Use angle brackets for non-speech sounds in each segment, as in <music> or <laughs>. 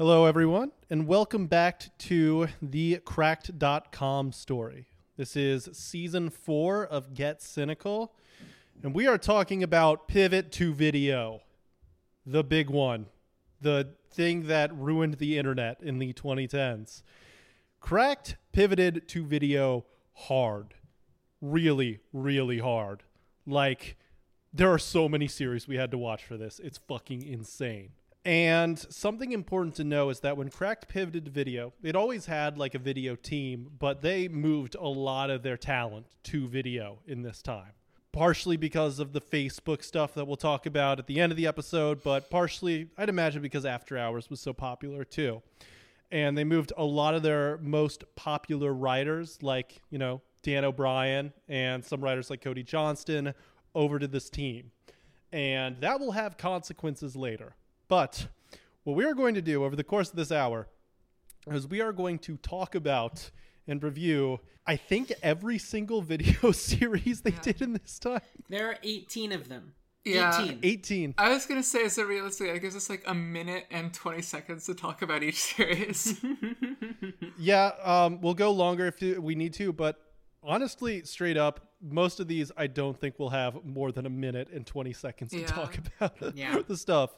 Hello, everyone, and welcome back to the Cracked.com story. This is season four of Get Cynical, and we are talking about pivot to video, the big one, the thing that ruined the internet in the 2010s. Cracked pivoted to video hard, really, really hard. Like, there are so many series we had to watch for this. It's fucking insane. And something important to know is that when Cracked pivoted to video, it always had like a video team, but they moved a lot of their talent to video in this time. Partially because of the Facebook stuff that we'll talk about at the end of the episode, but partially, I'd imagine, because After Hours was so popular too. And they moved a lot of their most popular writers, like, you know, Dan O'Brien and some writers like Cody Johnston, over to this team. And that will have consequences later. But what we are going to do over the course of this hour is we are going to talk about and review, I think, every single <laughs> video <laughs> series they Yeah. did in this time. There are 18 of them. Yeah. 18. 18. I was gonna say, so realistically, it gives us like a minute and twenty seconds to talk about each series. <laughs> Yeah, um, we'll go longer if we need to, but honestly, straight up, most of these I don't think we'll have more than a minute and 20 seconds to Yeah. talk about Yeah. the stuff.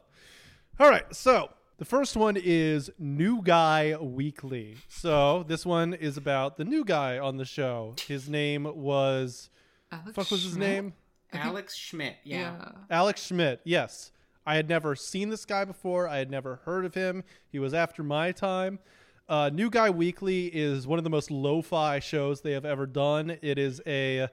All right, so the first one is New Guy Weekly. So this one is about the new guy on the show. His name was, Alex fuck was his Schmidt? name? Alex Schmidt. Yeah. Yeah. Alex Schmidt, yes. I had never seen this guy before. I had never heard of him. He was after my time. Uh, New Guy Weekly is one of the most lo-fi shows they have ever done. It is a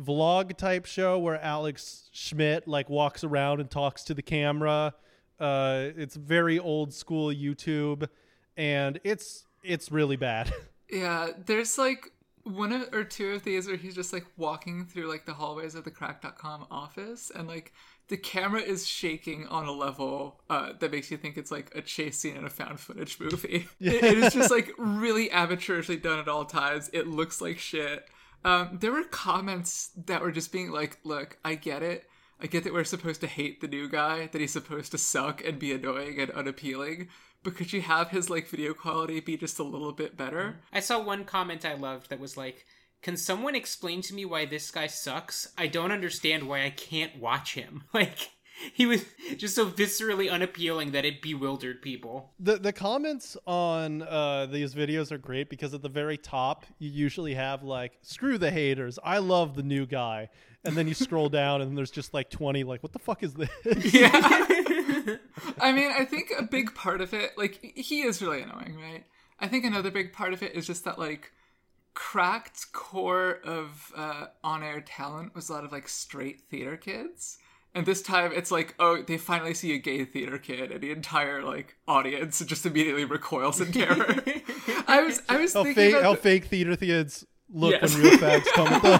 vlog type show where Alex Schmidt like walks around and talks to the camera. Uh, it's very old school YouTube, and it's it's really bad. <laughs> Yeah, there's like one of, or two of these where he's just like walking through like the hallways of the Cracked.com office and like the camera is shaking on a level uh, that makes you think it's like a chase scene in a found footage movie. <laughs> It- it is just like really amateurishly done at all times. It looks like shit. Um, there were comments that were just being like, look, I get it. I get that we're supposed to hate the new guy, that he's supposed to suck and be annoying and unappealing, but could you have his like video quality be just a little bit better? I saw one comment I loved that was like, "Can someone explain to me why this guy sucks? I don't understand why I can't watch him." <laughs> Like he was just so viscerally unappealing that it bewildered people. the the comments on uh, these videos are great because at the very top you usually have like screw the haters i love the new guy and then you scroll down and there's just like 20 like what the fuck is this <laughs> Yeah. <laughs> I mean, I think a big part of it, like, he is really annoying, right? I think another big part of it is just that, like, cracked core of uh, on air talent was a lot of, like, straight theater kids. And this time it's like, oh, they finally see a gay theater kid, and the entire, like, audience just immediately recoils in terror. <laughs> I was, I was how, thinking fake, about how the- fake theater kids look Yes. when real facts come at them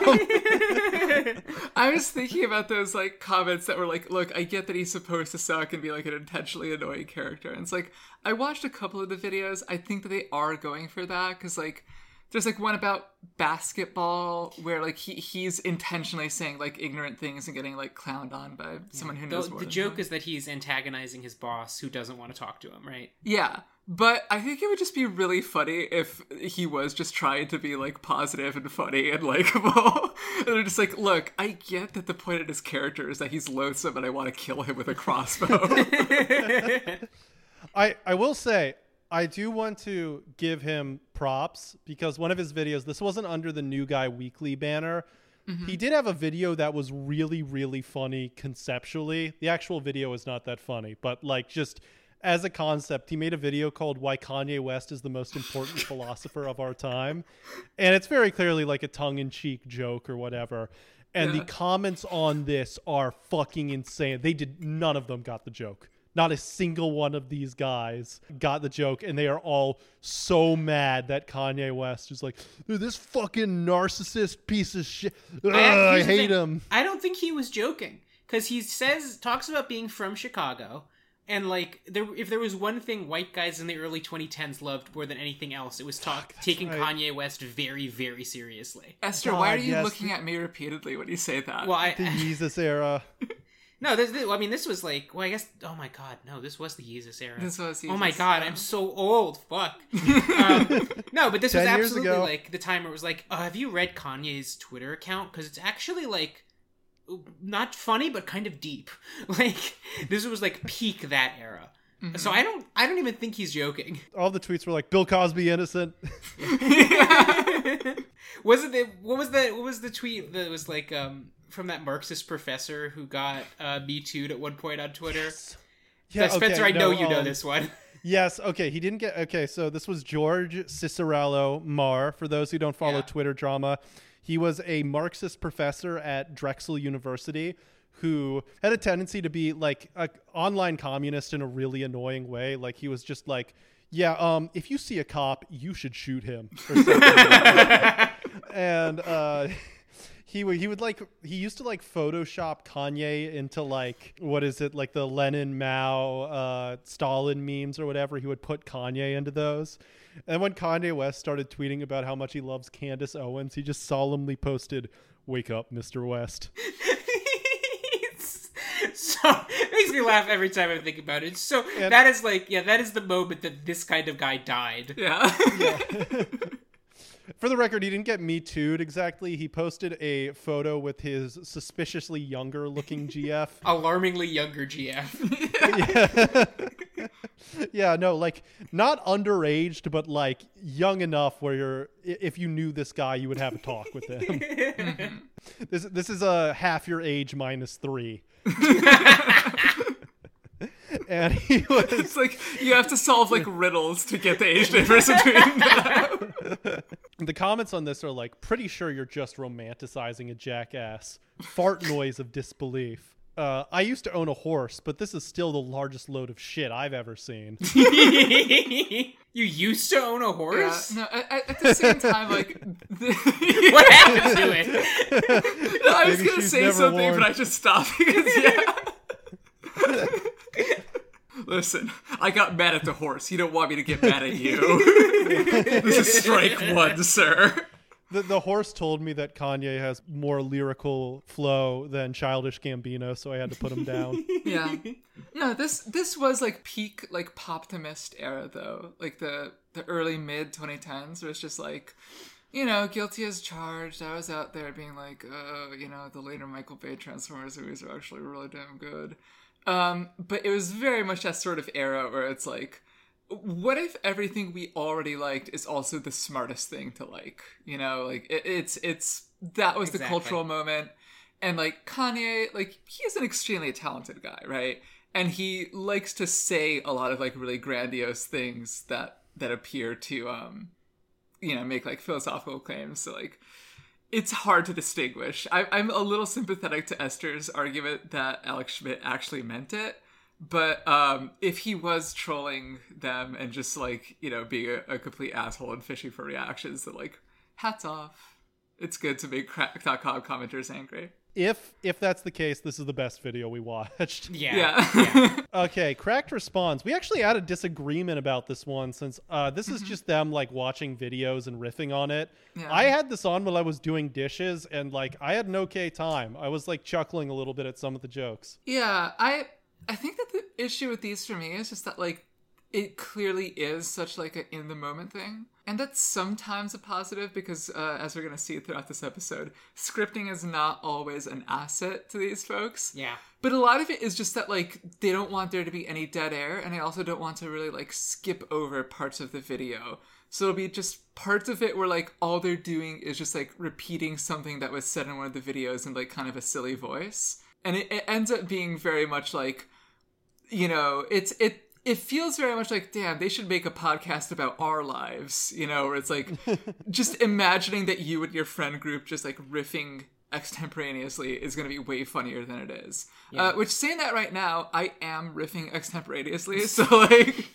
I was thinking about those like comments that were like, look, I get that he's supposed to suck and be like an intentionally annoying character. And it's like, I watched a couple of the videos. I think that they are going for that because like there's like one about basketball where like he he's intentionally saying like ignorant things and getting like clowned on by someone who The, knows more. the than joke him. is that he's antagonizing his boss who doesn't want to talk to him, right? Yeah. But I think it would just be really funny if he was just trying to be like positive and funny and likable. <laughs> and they're just like, look, I get that the point of his character is that he's loathsome and I want to kill him with a crossbow. <laughs> I, I will say I do want to give him props because one of his videos, this wasn't under the New Guy Weekly banner. Mm-hmm. He did have a video that was really, really funny conceptually. The actual video is not that funny, but like just as a concept, he made a video called Why Kanye West is the Most Important <laughs> Philosopher of Our Time. And it's very clearly like a tongue in cheek joke or whatever. And Yeah. the comments on this are fucking insane. They did, none of them got the joke. Not a single one of these guys got the joke, and they are all so mad that Kanye West is like, "Dude, this fucking narcissist piece of shit. Ugh, I, here's the hate thing. him. I don't think he was joking because he says talks about being from Chicago. And like, there, if there was one thing white guys in the early 2010s loved more than anything else, it was talk taking right. Kanye West very, very seriously. Esther, why are you yes. looking at me repeatedly when you say that? Well, I, The Jesus era. <laughs> No, this, this- I mean, this was like, well, I guess. Oh my god, no, this was the Yeezus era. This was Jesus, Oh my god, yeah. I'm so old. Fuck. <laughs> um, no, but this was 10 years absolutely ago. like the time where it was like, oh, have you read Kanye's Twitter account? Because it's actually like not funny, but kind of deep. <laughs> Like this was like peak that era. Mm-hmm. So I don't, I don't even think he's joking. <laughs> All the tweets were like, Bill Cosby innocent. was it the what was the what was the tweet that was like um from that Marxist professor who got uh, me too at one point on Twitter? Yeah, Uh, Spencer, okay, I know no, you know um, this one. <laughs> Yes, okay. He didn't get okay. So this was George Ciccariello-Maher. For those who don't follow Yeah. Twitter drama, he was a Marxist professor at Drexel University who had a tendency to be like an online communist in a really annoying way. Like he was just like, yeah, um, if you see a cop, you should shoot him. <laughs> Or something like and uh, he would he would like he used to like Photoshop Kanye into like what is it like the Lenin Mao uh, Stalin memes or whatever. He would put Kanye into those. And when Kanye West started tweeting about how much he loves Candace Owens, he just solemnly posted, "Wake up, Mr. West." <laughs> so it makes me laugh every time I think about it. So And- that is like, yeah, that is the moment that this kind of guy died. yeah. <laughs> <laughs> For the record, he didn't get me too'd exactly. He posted a photo with his suspiciously younger looking <laughs> GF. Alarmingly younger GF. yeah. <laughs> yeah, no, like not underaged, but like young enough where you're if you knew this guy, you would have a talk with him. <laughs> this this is a half your age minus three. And he <laughs> was it's like you have to solve like riddles to get the age difference between them. <laughs> the comments on this are like pretty sure you're just romanticizing a jackass. Fart <laughs> noise of disbelief. Uh, I used to own a horse, but this is still the largest load of shit I've ever seen. you used to own a Yeah, horse? no, at, at- at the same time, like, the, What happened to it? No, I was gonna say something, worn- but I just stopped because yeah. Listen, I got mad at the horse. You don't want me to get mad at you. <laughs> this is strike one, sir. The, the horse told me that Kanye has more lyrical flow than Childish Gambino, so I had to put him down. <laughs> Yeah. No, this this was like peak like poptimist era though. Like the the early mid 2010s where it's just like you know, guilty as charged. I was out there being like, uh, you know, the later Michael Bay Transformers movies are actually really damn good. Um, but it was very much that sort of era where it's like, what if everything we already liked is also the smartest thing to like? You know, like it, it's it's that was the cultural moment, and like Kanye, like he is an extremely talented guy, right? And he likes to say a lot of like really grandiose things that that appear to um you know make like philosophical claims so like it's hard to distinguish. I, i'm a little sympathetic to esther's argument that alex schmidt actually meant it but um if he was trolling them and just like you know being a, a complete asshole and fishing for reactions then like hats off. It's good to make Cracked.com commenters angry If if that's the case, this is the best video we watched. Yeah. yeah, <laughs> Okay, Cracked responds. We actually had a disagreement about this one since uh, this is just them like watching videos and riffing on it. Yeah. I had this on while I was doing dishes, and like I had an okay time. I was like chuckling a little bit at some of the jokes. Yeah, I I think that the issue with these for me is just that like it clearly is such like an in the moment thing. And that's sometimes a positive because uh, as we're going to see throughout this episode, scripting is not always an asset to these folks. Yeah. But a lot of it is just that like they don't want there to be any dead air and they also don't want to really like skip over parts of the video. So it'll be just parts of it where like all they're doing is just like repeating something that was said in one of the videos in like kind of a silly voice. And it, it ends up being very much like you know, it's it it feels very much like damn, they should make a podcast about our lives, you know, where it's like <laughs> just imagining that you and your friend group just like riffing extemporaneously is going to be way funnier than it is. Uh, which saying that right now, I am riffing extemporaneously, <laughs> so like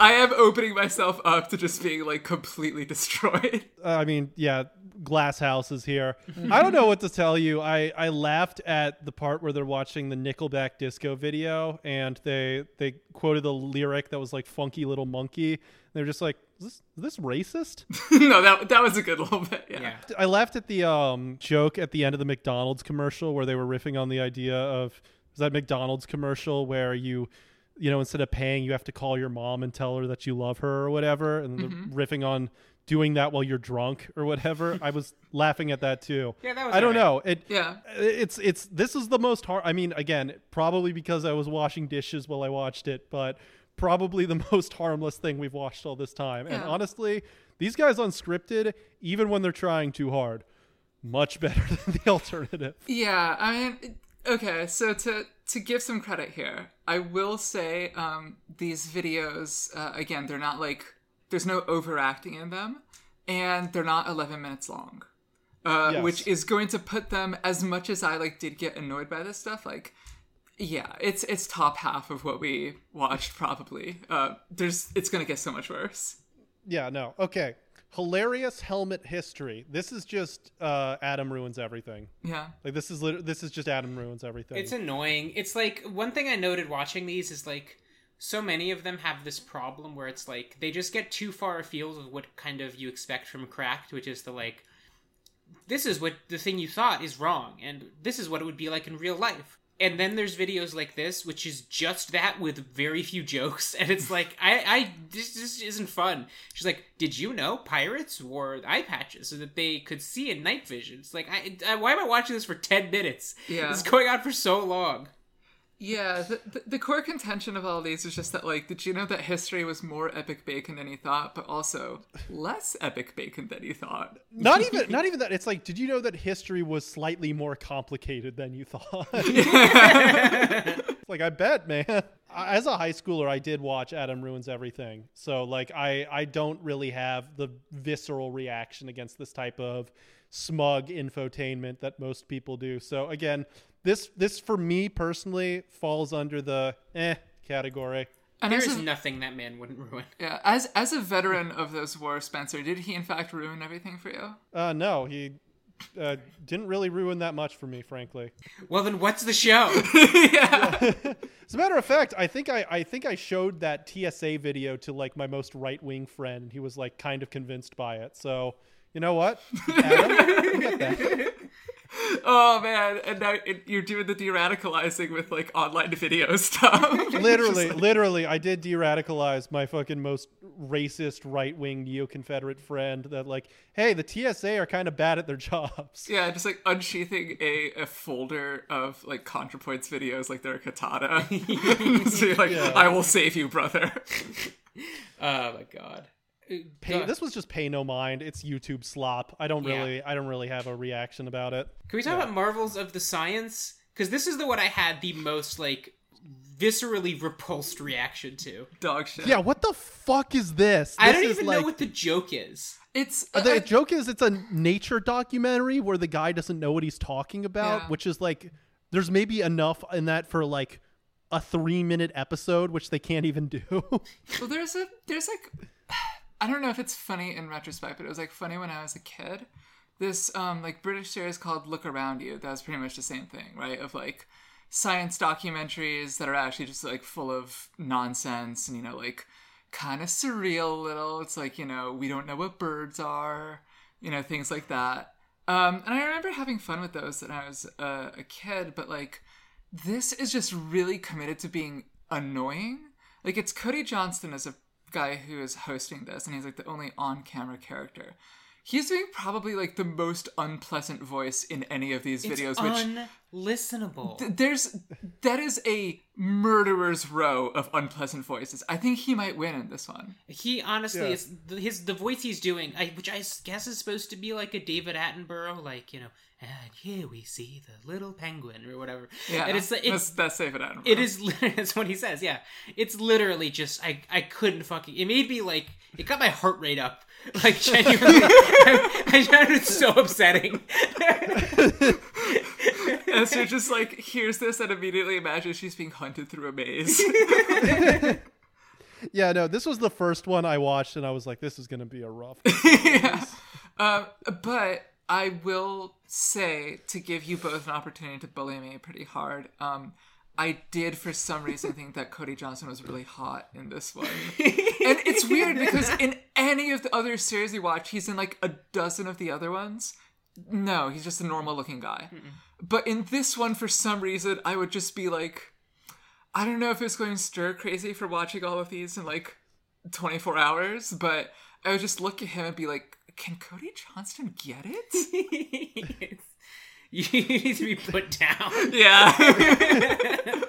I am opening myself up to just being like completely destroyed. Uh, I mean, yeah, Glass House is here. I don't know what to tell you. I, I laughed at the part where they're watching the Nickelback disco video and they they quoted a lyric that was like "funky little monkey." They're just like, "Is this, is this racist?" <laughs> no, that that was a good little bit. Yeah. Yeah. I laughed at the um, joke at the end of the McDonald's commercial where they were riffing on the idea of was that McDonald's commercial where you you know instead of paying you have to call your mom and tell her that you love her or whatever and Mm-hmm. the riffing on doing that while you're drunk or whatever. I was <laughs> laughing at that too. Yeah, that was I don't know. It Yeah. it's it's this is the most hard I mean again, probably because I was washing dishes while I watched it, but probably the <laughs> most harmless thing we've watched all this time. And honestly, these guys unscripted even when they're trying too hard, much better <laughs> than the alternative. Yeah, I mean, okay. So to to give some credit here, I will say um, these videos uh, again, they're not like there's no overacting in them, and they're not 11 minutes long, uh, Yes. which is going to put them as much as I like did get annoyed by this stuff, like. Yeah, it's it's top half of what we watched probably. Uh, there's it's gonna get so much worse. Yeah, no. Okay. Hilarious helmet history. This is just uh, Adam ruins everything. Yeah, Like this is lit- this is just Adam ruins everything. It's annoying. It's like one thing I noted watching these is like so many of them have this problem where it's like they just get too far afield of what kind of you expect from cracked, which is the like this is what the thing you thought is wrong and this is what it would be like in real life. And then there's videos like this, which is just that with very few jokes, <laughs> and it's like, I, I, this just isn't fun. She's like, "Did you know pirates wore eye patches so that they could see in night vision?" It's like, I, I, why am I watching this for ten minutes? Yeah. it's going on for so long. Yeah, the, the, the core contention of all these is just that, like, did you know that history was more epic bacon than you thought, but also less epic bacon than you thought? not even not even that. It's like, did you know that history was slightly more complicated than you thought? <laughs> It's like I bet, man. As a high schooler, I did watch Adam ruins everything. So like I I don't really have the visceral reaction against this type of smug infotainment that most people do. So again, this this for me personally falls under the eh category. And There as is a, nothing that man wouldn't ruin. <laughs> yeah, as as a veteran of those wars, Spencer, did he in fact ruin everything for you? Uh no, he uh, didn't really ruin that much for me, frankly. Well, then what's the show? <laughs> <laughs> As a matter of fact, I think I, I think I showed that TSA video to like my most right wing friend, and he was like kind of convinced by it. So you know what, Adam, get that. <laughs> Oh man, and now it, you're doing the de-radicalizing with like online video <laughs> stuff. <laughs> Literally, literally, I did de-radicalize my fucking most racist right wing neo Confederate friend. That like, hey, the TSA are kind of bad at their jobs. yeah, just like unsheathing a, a folder of like ContraPoints videos like they're a katana. so you're like, Yeah. I will save you, brother. oh my god. Pay, this was just pay no mind. It's YouTube slop. I don't Yeah. really, I don't really have a reaction about it. Can we talk about marvels of the science? Because this is the one I had the most like viscerally repulsed reaction to. Dog shit. Yeah, what the fuck is this? I This don't even like, know what the joke is. It's Uh, the I- joke is it's a nature documentary where the guy doesn't know what he's talking about, Yeah. which is like there's maybe enough in that for like a three minute episode, which they can't even do. <laughs> Well, there's a there's like I don't know if it's funny in retrospect, but it was like funny when I was a kid. This um like British series called Look Around You. That was pretty much the same thing, right? Of like science documentaries that are actually just like full of nonsense and you know like kind of surreal little. It's like you know we don't know what birds are, you know things like that. Um, and I remember having fun with those when I was uh, a kid, but like this is just really committed to being annoying. Like it's Cody Johnston as a guy who is hosting this, and he's like the only on-camera character. He's doing probably like the most unpleasant voice in any of these It's videos, which unlistenable. there's that is a murderer's row of unpleasant voices. I think he might win in this one. he honestly Yeah. is the, his the voice he's doing, I, which I guess is supposed to be like a David Attenborough, like you know, and here we see the little penguin or whatever. Yeah, and it's that's it's that's David Attenborough. It is. <laughs> That's what he says. Yeah, it's literally just. I. I couldn't fucking. It made me like. It got my heart rate up. <laughs> Like genuinely, I, <laughs> I found it so upsetting. And so just like hears this and immediately imagines she's being hunted through a maze. yeah, no, this was the first one I watched, and I was like, this is gonna be a rough. yeah. Um, but I will say to give you both an opportunity to bully me pretty hard. Um, I did for some reason think that Cody Johnston was really hot in this one. <laughs> and it's weird because in any of the other series you watch, he's in like a dozen of the other ones. No, he's just a normal looking guy. But in this one, for some reason, I would just be like, I don't know if it's going stir crazy for watching all of these in like 24 hours, but I would just look at him and be like, can Cody Johnston get it? <laughs> you need to be put down. yeah. <laughs>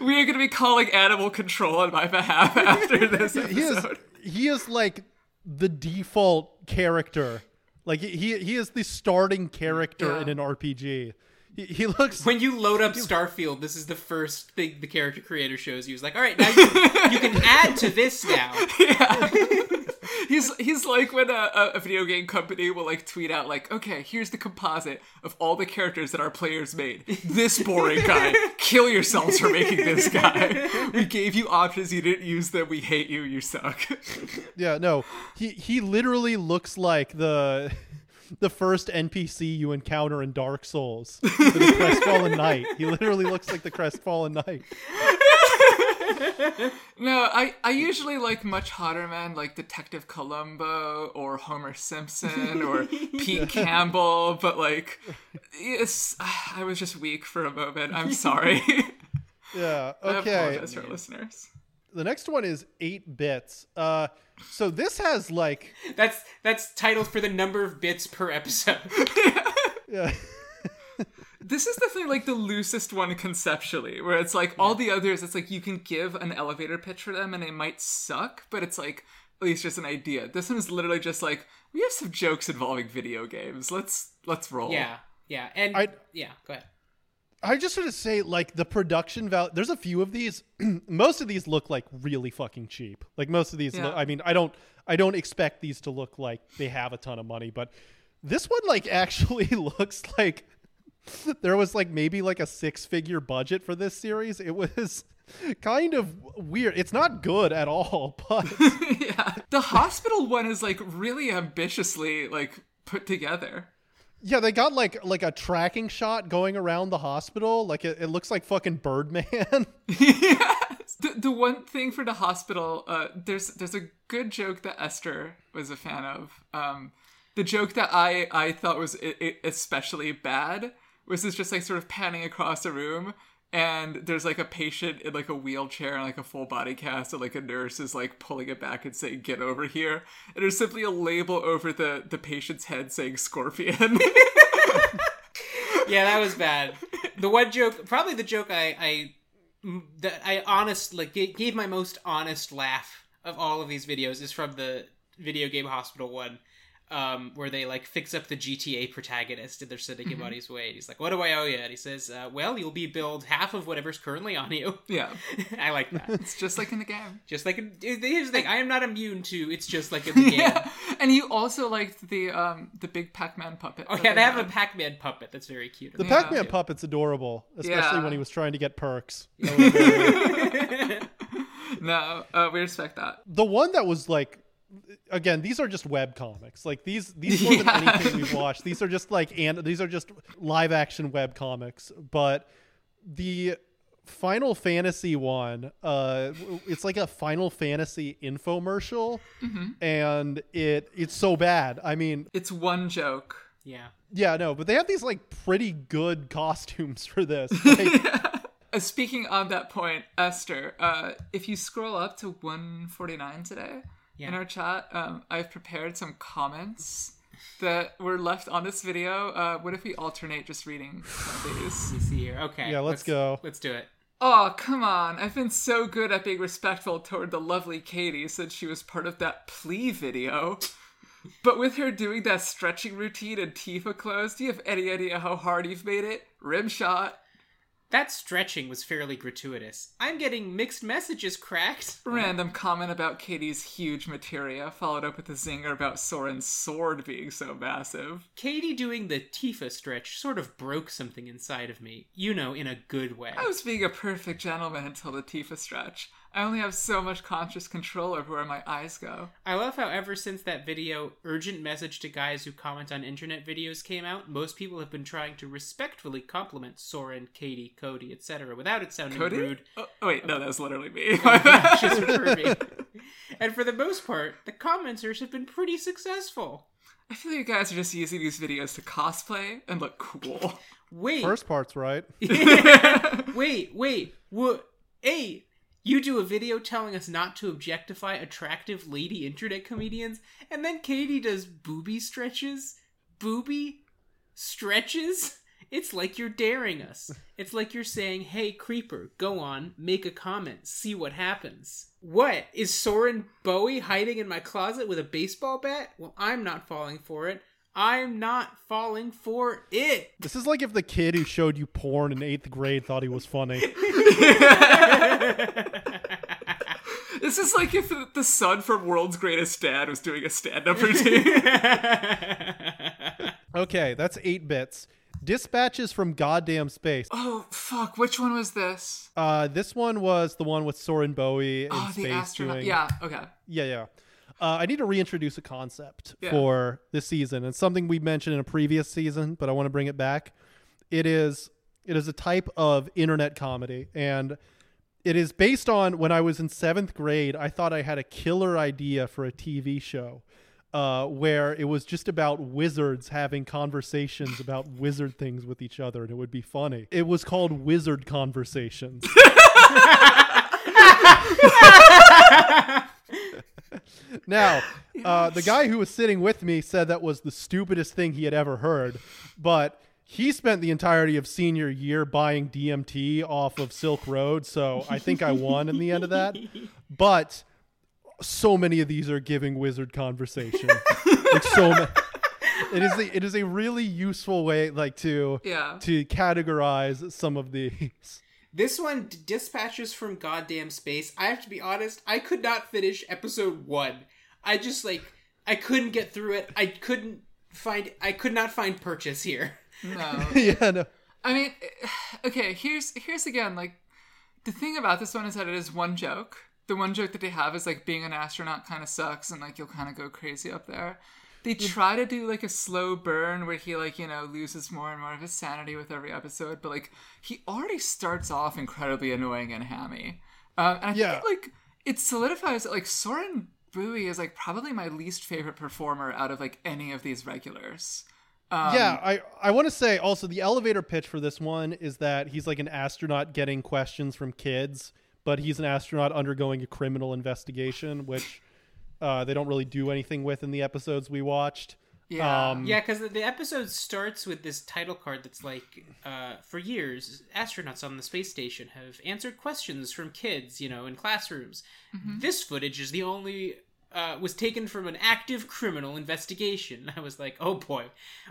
we are going to be calling animal control on my behalf <laughs> after this he is episode. he is like the default character. Like he he is the starting character Yeah. in an RPG. He, he looks When you load up Starfield, this is the first thing the character creator shows you. He's like, all right, now you can, you can add to this now. <laughs> He's he's like when a, a, a video game company will like tweet out like, okay, here's the composite of all the characters that our players made. This boring guy. Kill yourselves for making this guy. We gave you options, you didn't use them. We hate you. You suck. yeah no he he literally looks like the the first NPC you encounter in Dark Souls, the crestfallen knight. He literally looks like the crestfallen knight. <laughs> No, I, I usually like much hotter men like Detective Columbo or Homer Simpson or <laughs> Pete Campbell, but like, yes, I was just weak for a moment. I'm sorry. <laughs> Yeah. I Okay. apologize for our listeners. The next one is eight bits. Uh, so this has like That's that's titled for the number of bits per episode. <laughs> yeah. <laughs> This is definitely like the loosest one conceptually, where it's like all the others, it's like you can give an elevator pitch for them and it might suck, but it's like at least just an idea. This one is literally just like we have some jokes involving video games. Let's let's roll. Yeah, yeah, and I- yeah. Go ahead. I just want to say, like, the production value. There's a few of these. <clears throat> most of these look like really fucking cheap. Like most of these. Yeah. Look, I mean, I don't. I don't expect these to look like they have a ton of money, but this one, like, <laughs> actually looks like <laughs> there was like maybe like a six figure budget for this series. It was <laughs> kind of weird. It's not good at all, but yeah. The hospital one is like really ambitiously like put together. Yeah, they got like like a tracking shot going around the hospital. Like it, it looks like fucking Birdman. <laughs> <laughs> yes. The, the one thing for the hospital, uh, there's there's a good joke that Esther was a fan of. Um, the joke that I I thought was especially bad was this just like sort of panning across a room. And there's like a patient in like a wheelchair and like a full body cast, and like a nurse is like pulling it back and saying, "Get over here." And there's simply a label over the the patient's head saying "Scorpion." Yeah, that was bad. The one joke, probably the joke I I that I honestly like, gave my most honest laugh of all of these videos is from the video game hospital one. Um, where they like fix up the GTA protagonist and they're sending him on his way. And he's like, "What do I owe you?" And he says, uh, "Well, you'll be billed half of whatever's currently on you." yeah, <laughs> I like that. it's just like in the game. Just like here's the thing, I am not immune to. It's just like in <laughs> the game. Yeah, and you also liked the um the big Pac-Man puppet. Oh yeah, they have a. Pac-Man puppet that's very cute. The Yeah. Pac-Man puppet's adorable, especially Yeah. when he was trying to get perks. <laughs> No, uh, we respect that. the one that was like again these are just web comics like these these <laughs> more than Yeah. anything we've watched these are just like and these are just live action web comics but the final fantasy one uh it's like a final fantasy infomercial and it it's so bad i mean It's one joke. yeah. yeah no but they have these like pretty good <laughs> costumes for this <laughs> like, Uh, speaking on that point, Esther, uh, if you scroll up to 149 today in our chat, um, I've prepared some comments that were left on this video. Uh, what if we alternate just reading some of these? Let me see here. Okay. Yeah, let's go. Let's do it. Oh, come on. I've been so good at being respectful toward the lovely Katie since she was part of that plea video. But with her doing that stretching routine in Tifa clothes, do you have any idea how hard you've made it? Rim shot. That stretching was fairly gratuitous. I'm getting mixed messages cracked. <laughs> Random comment about Katie's huge materia, followed up with a zinger about Soren's sword being so massive. Katie doing the Tifa stretch sort of broke something inside of me. You know, in a good way. I was being a perfect gentleman until the Tifa stretch. I only have so much conscious control over where my eyes go. I love how ever since that video, urgent message to guys who comment on internet videos came out, most people have been trying to respectfully compliment Soren, Katie, Cody, etc. without it sounding Cody? rude. Oh, oh, wait, no, that was literally me. <laughs> Just for me. <laughs> And for the most part, the commenters have been pretty successful. I feel like you guys are just using these videos to cosplay and look cool. Wait, First part's right. <laughs> wait, wait. What? Hey, you do a video telling us not to objectify attractive lady internet comedians, and then Katie does booby stretches? Booby stretches? It's like you're daring us. It's like you're saying, hey, creeper, go on, make a comment, see what happens. What? Is Soren Bowie hiding in my closet with a baseball bat? Well, I'm not falling for it. I'm not falling for it. This is like if the kid who showed you porn in eighth grade thought he was funny. <laughs> This is like if the son from World's Greatest Dad was doing a stand-up routine. <laughs> Okay, that's eight bits. Dispatches from goddamn space. oh fuck! Which one was this? Uh, this one was the one with Soren Bowie in Oh, space the astronaut. doing. Yeah. Okay. yeah, yeah. Uh, I need to reintroduce a concept Yeah. for this season. It's something we mentioned in a previous season, but I want to bring it back. It is it is a type of internet comedy, and it is based on when I was in seventh grade. I thought I had a killer idea for a TV show. Uh, where it was just about wizards having conversations about wizard things with each other, and it would be funny. It was called Wizard Conversations. <laughs> <laughs> <laughs> <laughs> Now, uh, the guy who was sitting with me said that was the stupidest thing he had ever heard, but he spent the entirety of senior year buying DMT off of Silk Road, so I think I won in the end of that. But so many of these are giving wizard conversation. <laughs> like so ma- It is a, it is a really useful way like to Yeah. to categorize some of these. This one, D- Dispatches from Goddamn Space. I have to be honest, I could not finish episode one. I just like I couldn't get through it. I couldn't find. I could not find purchase here. No. <laughs> yeah, no. I mean, <sighs> okay. Here's here's again like the thing about this one is that it is one joke. The one joke that they have is like being an astronaut kind of sucks, and like you'll kind of go crazy up there. They try to do like a slow burn where he like you know loses more and more of his sanity with every episode, but like he already starts off incredibly annoying and hammy. Um, and I Yeah. think like it solidifies that like Soren Bowie is like probably my least favorite performer out of like any of these regulars. Um, yeah, I, I want to say also the elevator pitch for this one is that he's like an astronaut getting questions from kids, but he's an astronaut undergoing a criminal investigation, which uh, they don't really do anything with in the episodes we watched. Yeah. Um, Yeah, because the episode starts with this title card that's like, uh, for years, astronauts on the space station have answered questions from kids, you know, in classrooms. This footage is the only. Uh, was taken from an active criminal investigation. <laughs> I was like, oh boy,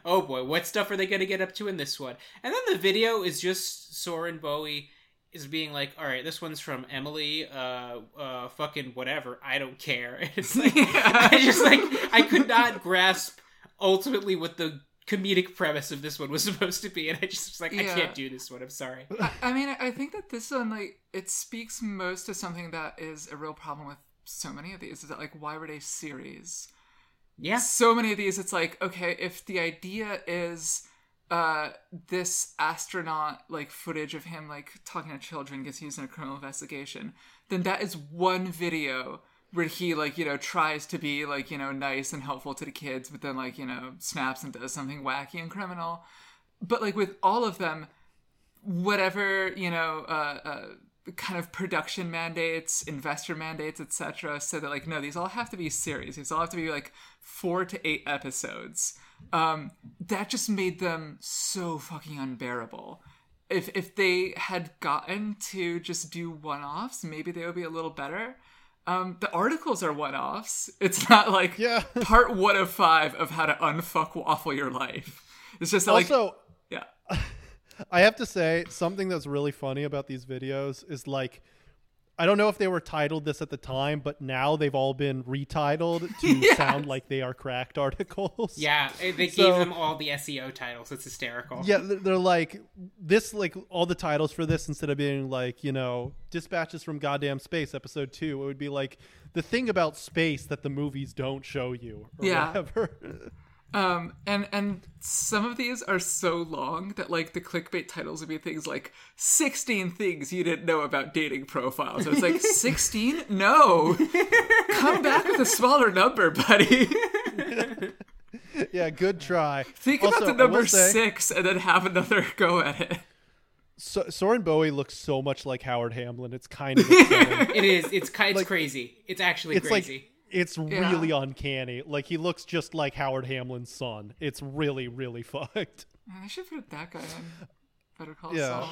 oh boy, what stuff are they going to get up to in this one? And then the video is just Soren Bowie is being like, all right, this one's from Emily, uh, uh, fucking whatever, I don't care. And <laughs> it's like, I just like, I could not grasp ultimately what the comedic premise of this one was <laughs> supposed to be, and I just was like, I can't do this one. I'm sorry. I, I mean, I think that this one, like, it speaks most to something that is a real problem with so many of these. Is that like, why were they series? Yeah, So many of these, it's like, okay, if the idea is uh this astronaut like footage of him like talking to children gets used in a criminal investigation then that is one video where he like you know tries to be like you know nice and helpful to the kids but then like you know snaps and does something wacky and criminal. But like with all of them whatever you know uh, uh kind of production mandates investor mandates etc so that like no these all have to be series. These all have to be like four to eight episodes. Um that just made them so fucking unbearable. If if they had gotten to just do one-offs maybe they would be a little better. Um the articles are one-offs. It's not like Yeah. <laughs> part one of five of how to unfuck waffle your life. It's just like Also, yeah <laughs> I have to say something that's really funny about these videos is like I don't know if they were titled this at the time, but now they've all been retitled <laughs> to Yes. sound like they are cracked <laughs> articles. yeah. eh, They So- gave them all the SEO titles. It's hysterical. Yeah, they're they're like this, like all the titles for this instead of being like you know dispatches from goddamn space episode two, it would be like the thing about space that the movies don't show you, or Yeah. whatever. <laughs> Um, and and some of these are so long that like the clickbait titles would be things like 16 things you didn't know about dating profiles. And it's like <laughs> 16? No. Come back with a smaller number, buddy. yeah, good try. Think Also, about the number say- six and then have another <laughs> go at it. So, Soren Bowie looks so much like Howard Hamlin. It's kind of upsetting. <laughs> It is. It's ki- it's Like- crazy. It's actually it's crazy. like it's really uncanny. Like he looks just like Howard Hamlin's son. It's really really <laughs> fucked. I should put that guy in Better Call Yeah. Saul.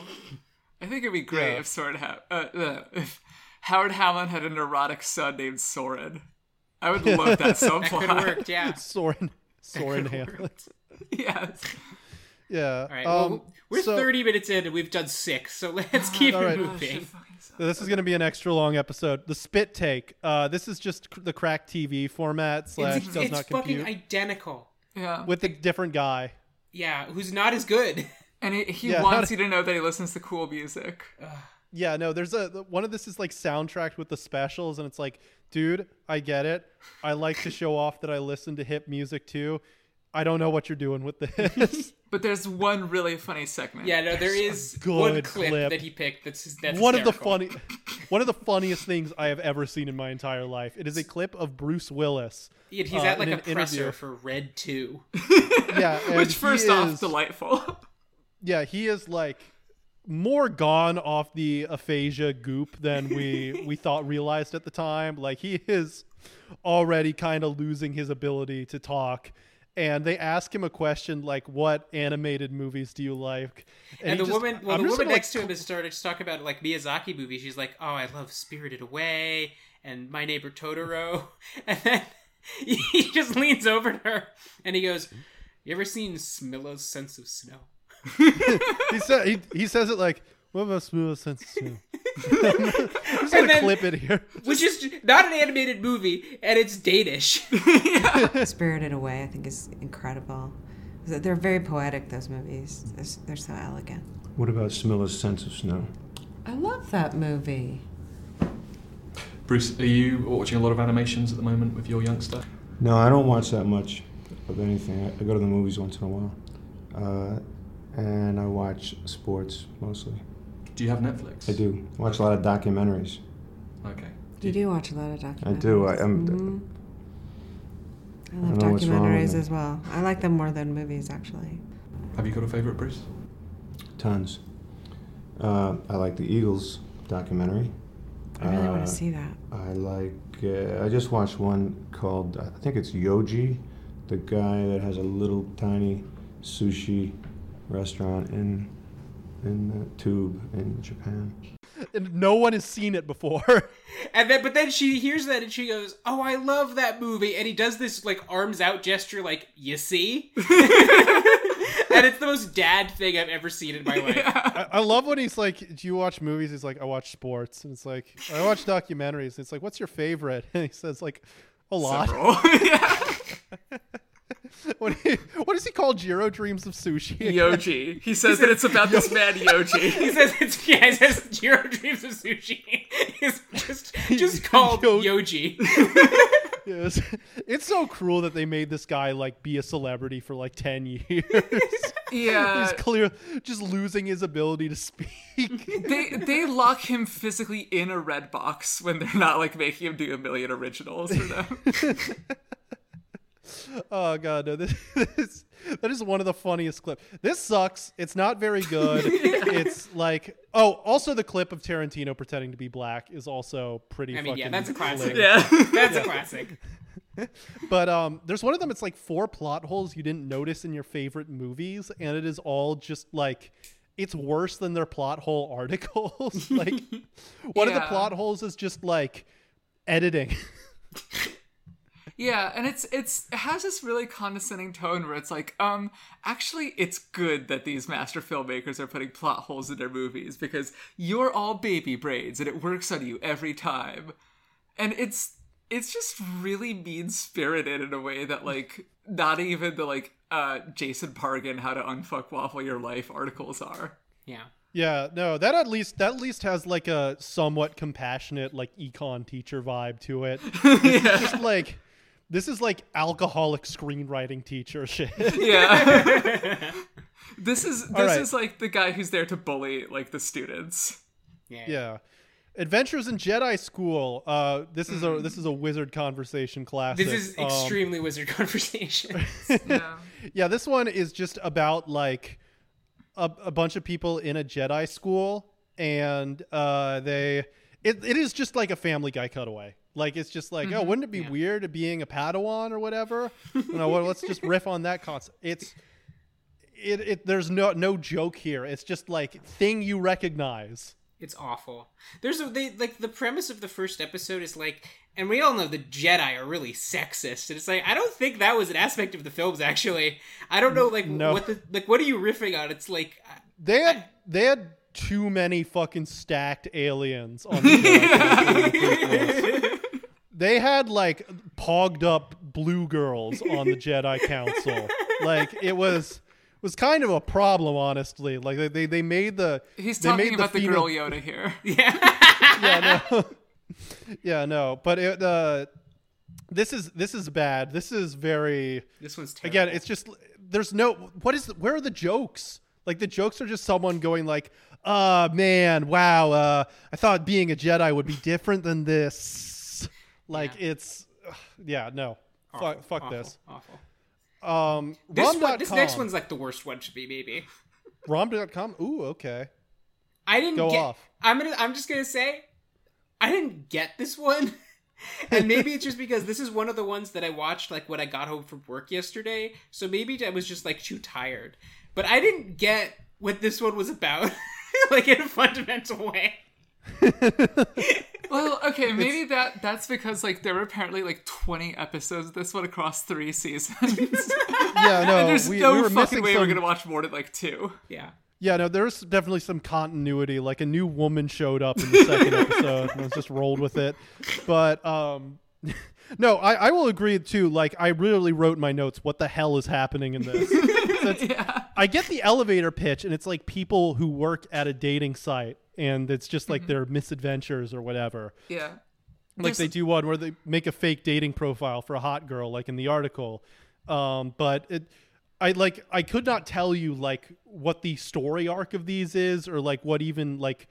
I think it'd be great Yeah. if Soren ha- uh, uh, if Howard Hamlin had a neurotic son named Soren. I would love that <laughs> that subplot. could work. Yeah. <laughs> Soren Soren Hamlin. worked. yes. Yeah. All right. um, well, we're so- 30 minutes in and we've done six, so let's keep All it right. Oh, moving. Shit fucking sucks. So this is going to be an extra long episode. The spit take. Uh, this is just cr- the crack TV format slash It's, does it's not fucking identical. Yeah. with a different guy. Yeah, who's not as good. And he, he Yeah, wants not- you to know that he listens to cool music. Yeah, no, there's a one of this is like soundtracked with the specials, and it's like, dude, I get it. I like to show off that I listen to hip music too. I don't know what you're doing with this. <laughs> But there's one really funny segment. Yeah, no, there is good one clip, clip. that he picked that's that's one of the funny, one of the funniest things I have ever seen in my entire life. It is a clip of Bruce Willis. Yeah, He's uh, at like in a an presser interview. for Red 2. <laughs> Yeah, Which first off, is- delightful. yeah, he is like more gone off the aphasia goop than we <laughs> we thought realized at the time. Like he is already kind of losing his ability to talk. And they ask him a question like, "What animated movies do you like?" And, he the just- woman, well, the woman next to him is started to talk about like Miyazaki movies. She's like, "Oh, I love Spirited Away and My Neighbor Totoro," <laughs> and then <laughs> he just leans over to her and he goes, "You ever seen Smilla's Sense of Snow?" <laughs> he said he, he says it like, "What about smooth sense of smell?" <laughs> I'm just gonna then- clip it here. Which is not an animated movie, and it's Danish. <laughs> <laughs> Spirited Away, I think, is incredible. They're very poetic. Those movies. They're, they're so elegant. What about Smilla's Sense of Snow? I love that movie. Bruce, are you watching a lot of animations at the moment with your youngster? No, I don't watch that much of anything. I, I go to the movies once in a while. Uh, and I watch sports mostly. Do you have Netflix? I do. I watch a lot of documentaries. Okay. Do you do watch a lot of documentaries. I do. I, I'm, Mhm. I love know what's wrong documentaries as well. I like them more than movies, actually. Have you got a favourite, Bruce? Tons. Uh, I like the Eagles documentary. I really want Uh, to see that. I like. Uh, I just watched one called. I think it's Yoji, the guy that has a little tiny sushi restaurant in in the tube in Japan. And no one has seen it before. <laughs> And then, but then she hears that and she goes, "Oh, I love that movie." And he does this like arms out gesture, like "You see," <laughs> and it's the most dad thing I've ever seen in my life. I, I love when he's like, "Do you watch movies?" He's like, "I watch sports," and it's like, "I watch documentaries." It's like, "What's your favorite?" <laughs> And he says like, "A lot." Several. <laughs> what, do you- what does he call Jiro Dreams of Sushi? <laughs> Yoji. He says that it's about this man <laughs> Yoji. He says it's yeah. He says Jiro Dreams of Sushi is just just called Yo- Yoji. Yes. It's so cruel that they made this guy like be a celebrity for like ten years. Yeah. he's clear, just losing his ability to speak. They they lock him physically in a red box when they're not like making him do a million originals for them. Oh god, no! <laughs> This, this that is one of the funniest clips. This sucks. It's not very good. <laughs> It's like oh, also the clip of Tarantino pretending to be black is also pretty. I mean, yeah, that's a classic. lame. yeah. <laughs> That's a classic. But um, there's one of them. It's like four plot holes you didn't notice in your favorite movies, and it is all just like it's worse than their plot hole articles. like one of the plot holes is just like editing. Yeah, and it's it's it has this really condescending tone where it's like, um, actually, it's good that these master filmmakers are putting plot holes in their movies because you're all baby brains and it works on you every time, and it's it's just really mean spirited in a way that like not even the like uh Jason Pargin how to unfuck waffle your life articles are. Yeah. Yeah, no, that at least that at least has like a somewhat compassionate like econ teacher vibe to it. <laughs> This is just like this is like alcoholic screenwriting teacher shit. <laughs> Yeah. <laughs> this is this right. is like the guy who's there to bully like the students. Yeah. yeah. Adventures in Jedi School. Uh, this is a this is a wizard conversation class. This is Um, extremely wizard <laughs> conversation. Yeah. yeah, this one is just about like a, a bunch of people in a Jedi school, and uh, they it, it is just like a Family Guy cutaway. Like it's just like, oh, mm-hmm. wouldn't it be Yeah. weird being a Padawan or whatever? you know, well, let's just riff on that concept. It's it, it there's no no joke here. It's just like thing you recognize. It's awful. There's a they like the premise of the first episode is like, and we all know the Jedi are really sexist, and it's like I don't think that was an aspect of the films actually. I don't know like No. what the like what are you riffing on? It's like They had they had too many fucking stacked aliens on <laughs> the Jedi Council in the prequels. They had like pogged up blue girls on the Jedi Council. <laughs> Like it was was kind of a problem, honestly. Like they they, they made the He's they talking made about the, female- girl Yoda here. <laughs> yeah no <laughs> yeah no but it uh this is this is bad. This is very this one's terrible. again it's just there's no what is where are the jokes like the jokes are just someone going like uh man wow uh i thought being a jedi would be different than this like it's ugh, yeah no Awful, fuck, fuck awful, this Awful. um This rom.com one, this next one's like the worst one should be maybe. <laughs> rom.com ooh okay I didn't Go get. off. I'm gonna. I'm just gonna say, I didn't get this one, <laughs> and maybe it's just because this is one of the ones that I watched like when I got home from work yesterday. So maybe I was just like too tired. But I didn't get what this one was about, <laughs> like in a fundamental way. Well, <laughs> okay, maybe that that's because like there were apparently like 20 episodes of this one across three seasons. <laughs> yeah no There's we, no we were fucking way some we're gonna watch more than like two. Yeah. yeah no there's definitely some continuity like a new woman showed up in the second episode and I was just rolled with it but um <laughs> no I, I will agree too like i really wrote in my notes what the hell is happening in this <laughs> That's- Yeah. i get the elevator pitch and it's like people who work at a dating site and it's just like their misadventures or whatever. Yeah. like There's- they do one where they make a fake dating profile for a hot girl like in the article. Um but it i like i could not tell you like what the story arc of these is or like what even like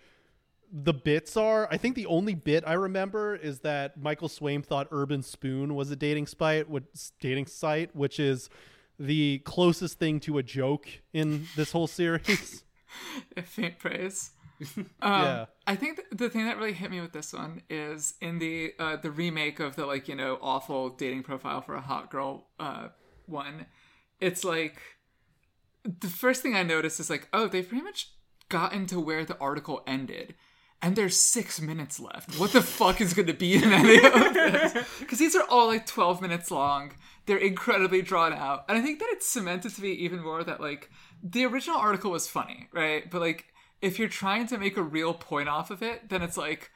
the bits are. I think the only bit i remember is that michael swaim thought Urbanspoon was a dating site dating site which is the closest thing to a joke in this whole series <laughs> faint praise. <laughs> Um, Yeah. I think th- the thing that really hit me with this one is in the uh, the remake of the like you know awful dating profile for a hot girl uh, one. It's like the first thing I noticed is like oh they've pretty much gotten to where the article ended. And there's six minutes left. What the fuck is going to be in any of <laughs> this? Because these are all like 12 minutes long. They're incredibly drawn out. And I think that it's cemented to me even more that like the original article was funny, right? But like if you're trying to make a real point off of it, then it's like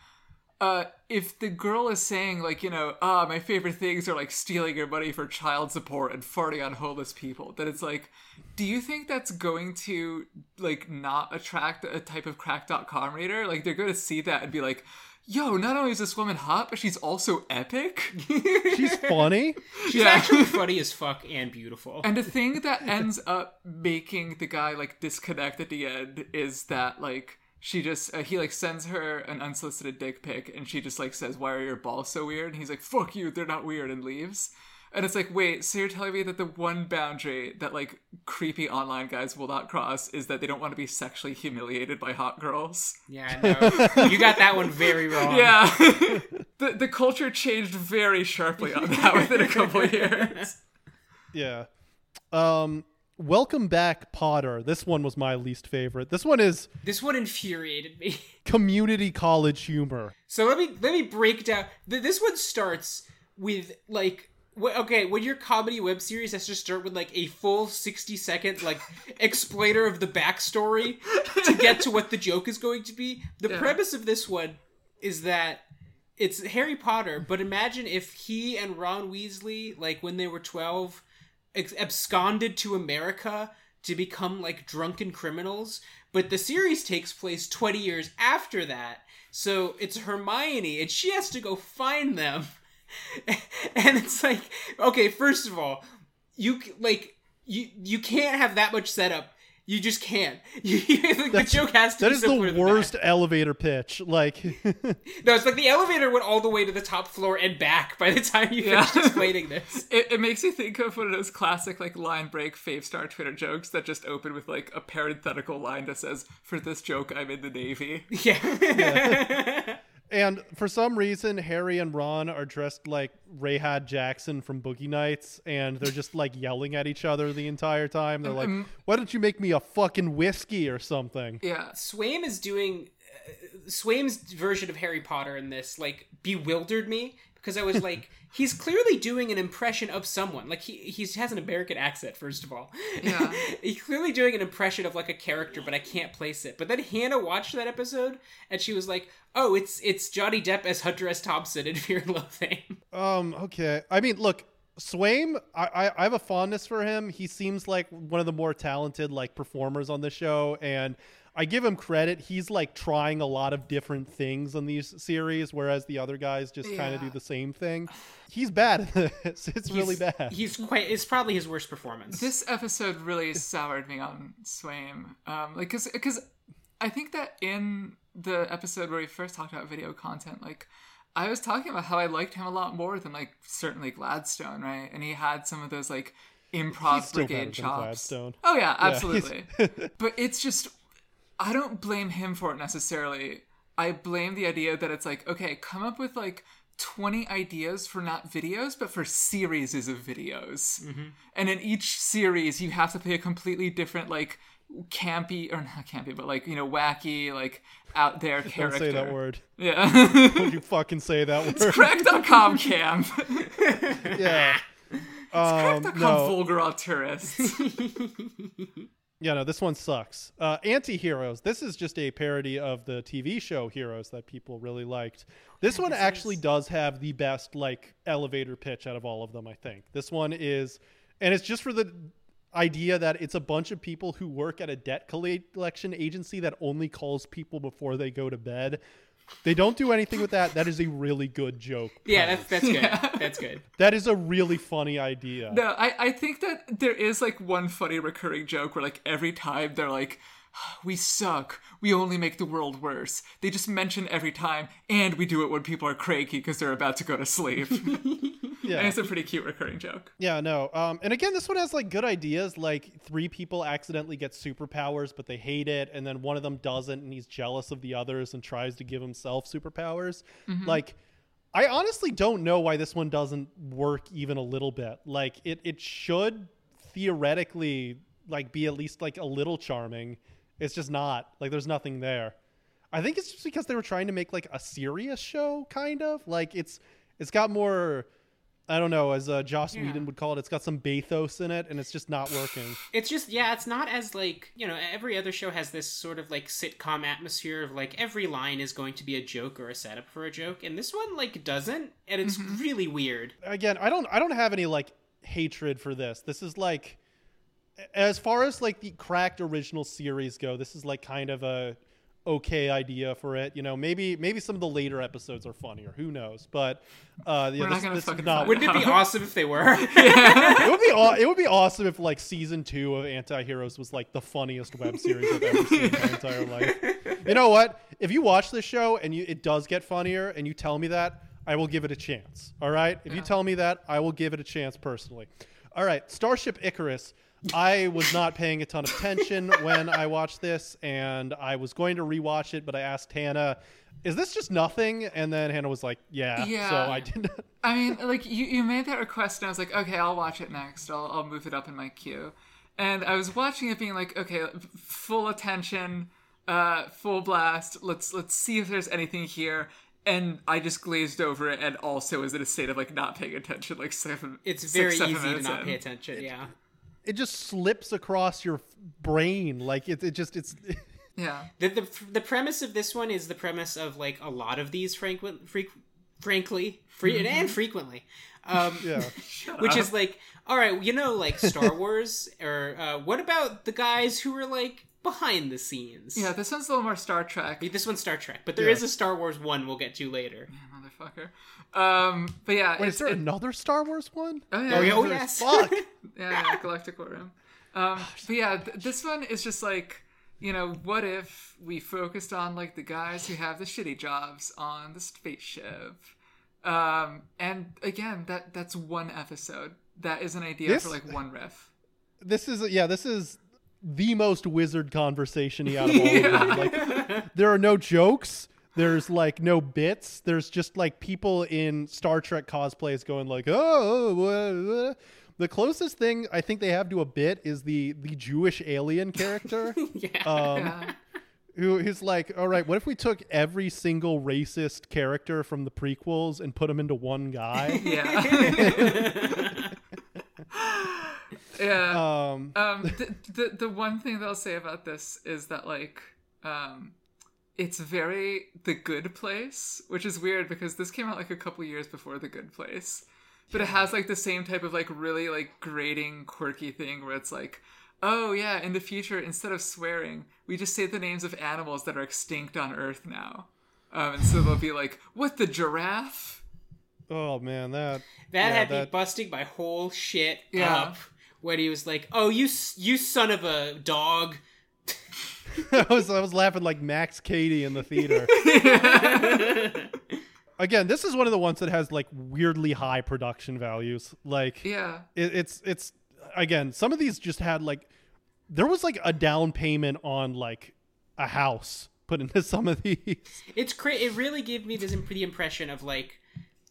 uh if the girl is saying like, you know, ah, my favorite things are like stealing your money for child support and farting on homeless people, then it's like do you think that's going to like not attract a type of Cracked.com reader? Like they're going to see that and be like, "Yo, not only is this woman hot, but she's also epic." <laughs> she's funny <laughs> She's Yeah. actually funny as fuck and beautiful. And the thing that <laughs> ends up making the guy like disconnect at the end is that like she just uh, he like sends her an unsolicited dick pic and she just like says why are your balls so weird? And he's like fuck you they're not weird and leaves. And it's like wait so you're telling me that the one boundary that like creepy online guys will not cross is that they don't want to be sexually humiliated by hot girls? Yeah, no, you got that one very wrong. <laughs> yeah. <laughs> The, the culture changed very sharply on that within a couple of <laughs> years. Yeah. Um Welcome back Potter. This one was my least favorite. This one is This one infuriated me. <laughs> community college humor. So let me let me break down. Th- This one starts with like wh- okay, when your comedy web series has to start with like a full sixty second like <laughs> explainer of the backstory to get to what the joke is going to be. The premise of this one is that it's Harry Potter, but imagine if he and Ron Weasley, like when they were twelve, absconded to America to become like drunken criminals. But the series takes place 20 years after that. So it's Hermione and she has to go find them. <laughs> and it's like, okay, first of all, you like you you can't have that much setup You just can't. <laughs> You, <laughs> like, the joke has to That be is simpler the than worst elevator pitch. Like, <laughs> No, it's like the elevator went all the way to the top floor and back by the time you Yeah. finished explaining this. It, it makes me think of one of those classic like line break Favstar Twitter jokes that just open with like a parenthetical line that says, "For this joke, I'm in the Navy." Yeah. And for some reason, Harry and Ron are dressed like Rahad Jackson from Boogie Nights, and they're just like yelling at each other the entire time. They're like, "Why don't you make me a fucking whiskey or something?" Yeah, Swaim is doing uh, Swaim's version of Harry Potter in this like bewildered me because I was like <laughs> he's clearly doing an impression of someone like he he has an American accent first of all Yeah. <laughs> he's clearly doing an impression of like a character but I can't place it but then Hannah watched that episode and she was like oh it's it's Johnny Depp as Hunter S Thompson in <laughs> Fear and Loathing Um. Okay. I mean, look, Swaim. I, I I have a fondness for him. He seems like one of the more talented like performers on the show, and I give him credit. He's like trying a lot of different things on these series, whereas the other guys just kind of do the same thing. He's bad at this. <laughs> It's really bad. he's quite it's probably his worst performance this episode really soured me on Swaim. Um, like, cause, cause I think that in the episode where we first talked about video content, like, I was talking about how I liked him a lot more than like certainly Gladstone, right? And he had some of those like improv He's still better brigade than chops. Gladstone. Oh yeah, Yeah, absolutely. <laughs> but it's just I don't blame him for it necessarily. I blame the idea that it's like, okay, come up with like 20 ideas for not videos, but for series of videos. And in each series, you have to play a completely different, like, campy, or not campy, but like, you know, wacky, like, out there character. <laughs> Don't say that word. Yeah. <laughs> Don't you fucking say that word? Cracked.com <laughs> camp. yeah. Um, Cracked.com no. vulgar tourists. Yeah, no, this one sucks. Uh, Anti-Heroes. This is just a parody of the TV show Heroes that people really liked. This one actually does have the best like elevator pitch out of all of them, I think. This one is and it's just for the idea that it's a bunch of people who work at a debt collection agency that only calls people before they go to bed. They don't do anything with that. That is a really good joke. yeah that's that's good <laughs> that's good that is a really funny idea. No, I, I think that there is like one funny recurring joke where like every time they're like, we suck. We only make the world worse. They just mention every time, and we do it when people are cranky because they're about to go to sleep. <laughs> Yeah. And it's a pretty cute recurring joke. Yeah, no. Um, and again, this one has like good ideas. Like three people accidentally get superpowers, but they hate it, and then one of them doesn't, and he's jealous of the others and tries to give himself superpowers. Like, I honestly don't know why this one doesn't work even a little bit. Like, it it should theoretically like be at least like a little charming. It's just not. Like, there's nothing there. I think it's just because they were trying to make like a serious show, kind of. Like it's it's got more. I don't know, as uh, Joss Yeah. Whedon would call it, it's got some bathos in it, and it's just not working. it's just yeah it's not as like you know every other show has this sort of like sitcom atmosphere of like every line is going to be a joke or a setup for a joke and this one like doesn't and it's really weird Again, I don't I don't have any like hatred for this. This is like as far as like the cracked original series go, this is like kind of a okay idea for it. You know, maybe maybe some of the later episodes are funnier. Who knows? But uh, yeah, We're this, gonna this is fucking not. wouldn't it be awesome if they were <laughs> it would be aw- it would be awesome if like season two of Anti-Heroes was like the funniest web series I've ever seen in my entire life. <laughs> You know what? If you watch this show and you, it does get funnier, and you tell me that, I will give it a chance. All right? If you tell me that, I will give it a chance personally. All right, Starship Icarus. I was not paying a ton of attention when I watched this, and I was going to rewatch it, but I asked Hannah, "Is this just nothing?" And then Hannah was like, "Yeah." So I did not. <laughs> I mean, like you, you made that request, and I was like, okay, I'll watch it next. I'll, I'll move it up in my queue. And I was watching it, being like, okay, full attention, uh, full blast. Let's let's see if there's anything here. And I just glazed over it, and also was in a state of like not paying attention. Like seven, it's six, very seven easy to not in. pay attention yeah it just slips across your brain like it, it just it's <laughs> Yeah, the, the the premise of this one is the premise of like a lot of these frequent freak frankly free and frequently um yeah <laughs> which is like all right you know like star <laughs> wars or uh, what about the guys who were like behind the scenes yeah. This one's a little more Star Trek. this one's star trek but there is Yeah. a star wars one we'll get to later motherfucker. Um, but yeah, wait it's, is there it- another star wars one oh yeah, oh, yeah, oh yes fuck <laughs> yeah, Galactic War Room. Um, but yeah, th- this one is just like, you know, what if we focused on like the guys who have the shitty jobs on the spaceship? Um, and again, that that's one episode. That is an idea This- for like one riff. This is yeah, this is the most wizard conversation out of all of them. <laughs> Like there are no jokes. There's like no bits. There's just like people in Star Trek cosplays going like, "Oh, wha." the closest thing I think they have to a bit is the the Jewish alien character, <laughs> yeah. um, who is like, "All right, what if we took every single racist character from the prequels and put them into one guy?" <laughs> Yeah. <laughs> yeah. um, um the, the the one thing that i'll say about this is that like um it's very the good place which is weird because this came out like a couple years before the good place but it has like the same type of like really like grating quirky thing where it's like oh yeah in the future instead of swearing we just say the names of animals that are extinct on earth now um, and so they'll be like what the giraffe oh man, that That yeah, had me busting my whole shit Yeah. up when he was like, "Oh, you you son of a dog." <laughs> I was I was laughing like Max Cady in the theater. <laughs> Again, this is one of the ones that has like weirdly high production values. Like yeah it, it's it's again, some of these just had like there was like a down payment on like a house put into <laughs> some of these. It's cra- It really gave me this imp- the impression of like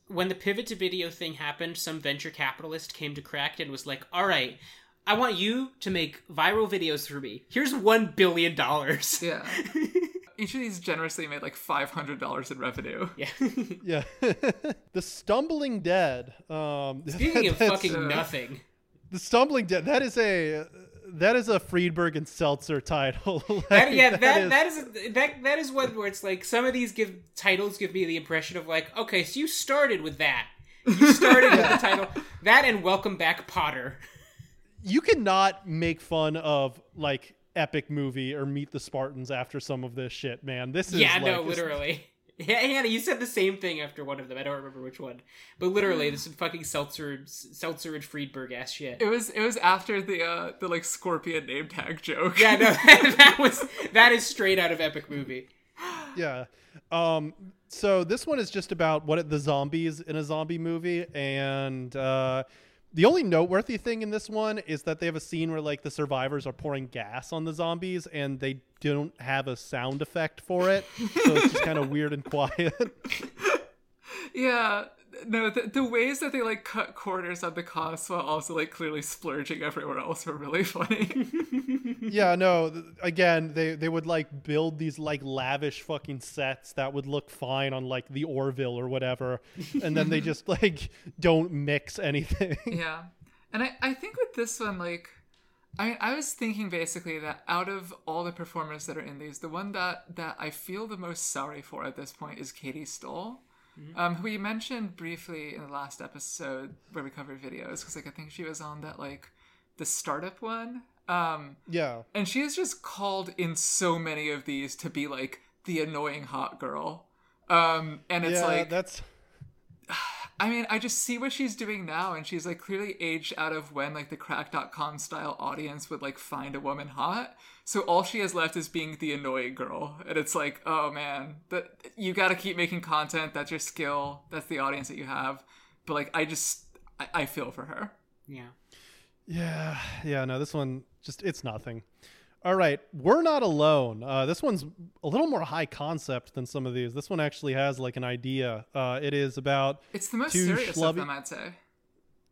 when the pivot to video thing happened, some venture capitalist came to Cracked and was like, "All right, I want you to make viral videos for me. Here's one billion dollars." yeah <laughs> each of these generously made like $500 in revenue Yeah. <laughs> Yeah. <laughs> the Stumbling Dead. Um Speaking of fucking uh, nothing, The Stumbling Dead. That is a that is a Friedberg and Seltzer title. that, Like, yeah, that is- that is that that is one where it's like some of these give titles give me the impression of like, okay, so you started with that. You started with the title that and Welcome Back Potter. You cannot make fun of like epic movie or meet the spartans after some of this shit man this is yeah, like, no, literally. <laughs> Yeah, Hannah, you said the same thing after one of them. I don't remember which one, but literally, this is fucking seltzer, seltzer and Friedberg ass shit. It was it was after the uh the like scorpion name tag joke. Yeah, no, <laughs> <laughs> that was that is straight out of epic movie. <gasps> yeah um so this one is just about what the zombies in a zombie movie and uh the only noteworthy thing in this one is that they have a scene where like the survivors are pouring gas on the zombies and they don't have a sound effect for it so it's just <laughs> kind of weird and quiet <laughs> Yeah. No, the, the ways that they like cut corners on the cost while also like clearly splurging everywhere else were really funny. <laughs> yeah no th- again they they would like build these like lavish fucking sets that would look fine on like the orville or whatever and then they just <laughs> like don't mix anything <laughs> yeah. And I, I think with this one, like I mean, I was thinking basically that out of all the performers that are in these, the one that that I feel the most sorry for at this point is Katie Stoll. Um, who we mentioned briefly in the last episode where we covered videos, because like I think she was on that like the startup one. Um, yeah and she is just called in so many of these to be like the annoying hot girl. Um, and it's yeah like that's I mean, I just see what she's doing now, and she's like clearly aged out of when like the Cracked.com style audience would like find a woman hot. So all she has left is being the annoying girl. And it's like, oh man, that you gotta keep making content, that's your skill, that's the audience that you have. But like I just I, I feel for her. Yeah. Yeah, yeah, no, this one just it's nothing. All right, we're not alone. Uh, this one's a little more high concept than some of these. This one actually has like an idea. Uh, it is about It's the most Two serious of them, I'd say.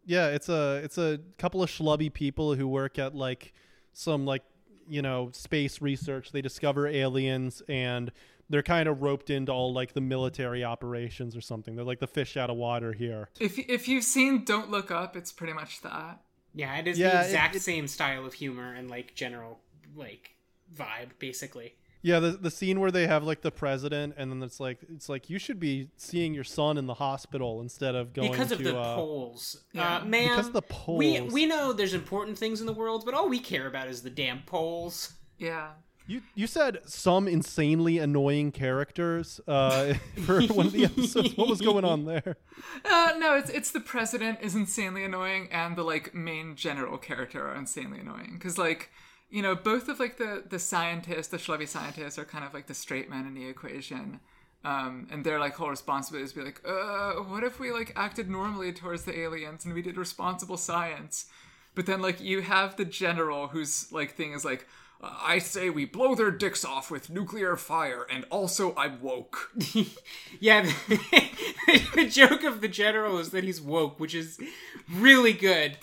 yeah, it's a it's a couple of schlubby people who work at like some like you know space research. They discover aliens and they're kind of roped into all like the military operations or something. They're like the fish out of water here. If if you've seen Don't Look Up, it's pretty much that. Yeah, it is Yeah, the exact it- same style of humor and like general like vibe, basically. Yeah, the the scene where they have like the president, and then it's like it's like you should be seeing your son in the hospital instead of going because of to, the uh, polls. Yeah. Uh, man, Because of the We we know there's important things in the world, but all we care about is the damn polls. Yeah. You you said some insanely annoying characters uh, <laughs> for one of the episodes. What was going on there? Uh, no, it's it's the president is insanely annoying, and the like main general character are insanely annoying. Because like, you know, both of like the the scientists, the schlubby scientists, are kind of like the straight man in the equation. Um, and their like whole responsibility is to be like, uh, what if we like acted normally towards the aliens and we did responsible science? But then like you have the general whose like thing is like, I say we blow their dicks off with nuclear fire, and also I'm woke. <laughs> Yeah, the, <laughs> the joke of the general is that he's woke, which is really good.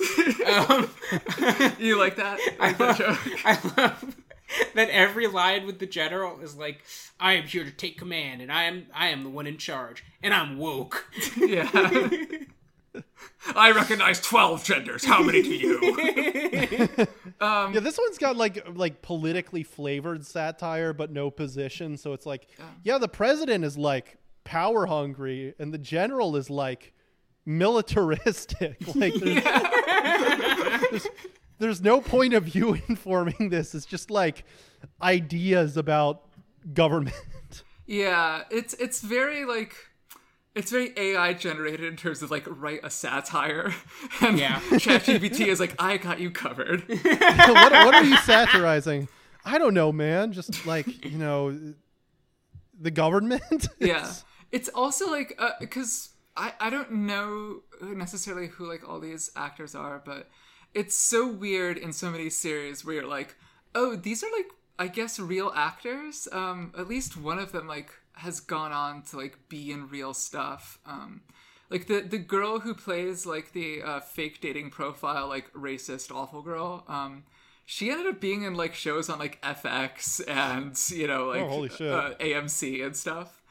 Um, <laughs> you like that? I Like that love, joke? I love that every line with the general is like, "I am here to take command, and I am I am the one in charge, and I'm woke." Yeah. I recognize 12 genders. How many do you? Um, yeah, this one's got like like politically flavored satire, but no position. So it's like, oh. yeah, the president is like power hungry, and the general is like militaristic. <laughs> like, there's, <laughs> there's, there's no point of view <laughs> informing this. It's just like ideas about government. Yeah, it's it's very like it's very AI generated in terms of like write a satire, <laughs> and Yeah. <laughs> ChatGPT is like I got you covered. <laughs> what, what are you satirizing? I don't know, man. Just like you know, the government. yeah, it's also like because I I don't know necessarily who like all these actors are, but it's so weird in so many series where you're like, oh, these are like I guess real actors. Um, at least one of them like has gone on to like be in real stuff. Um, like the the girl who plays like the uh, fake dating profile like racist awful girl. Um, she ended up being in like shows on like FX and you know like Oh, holy shit. Uh, AMC and stuff.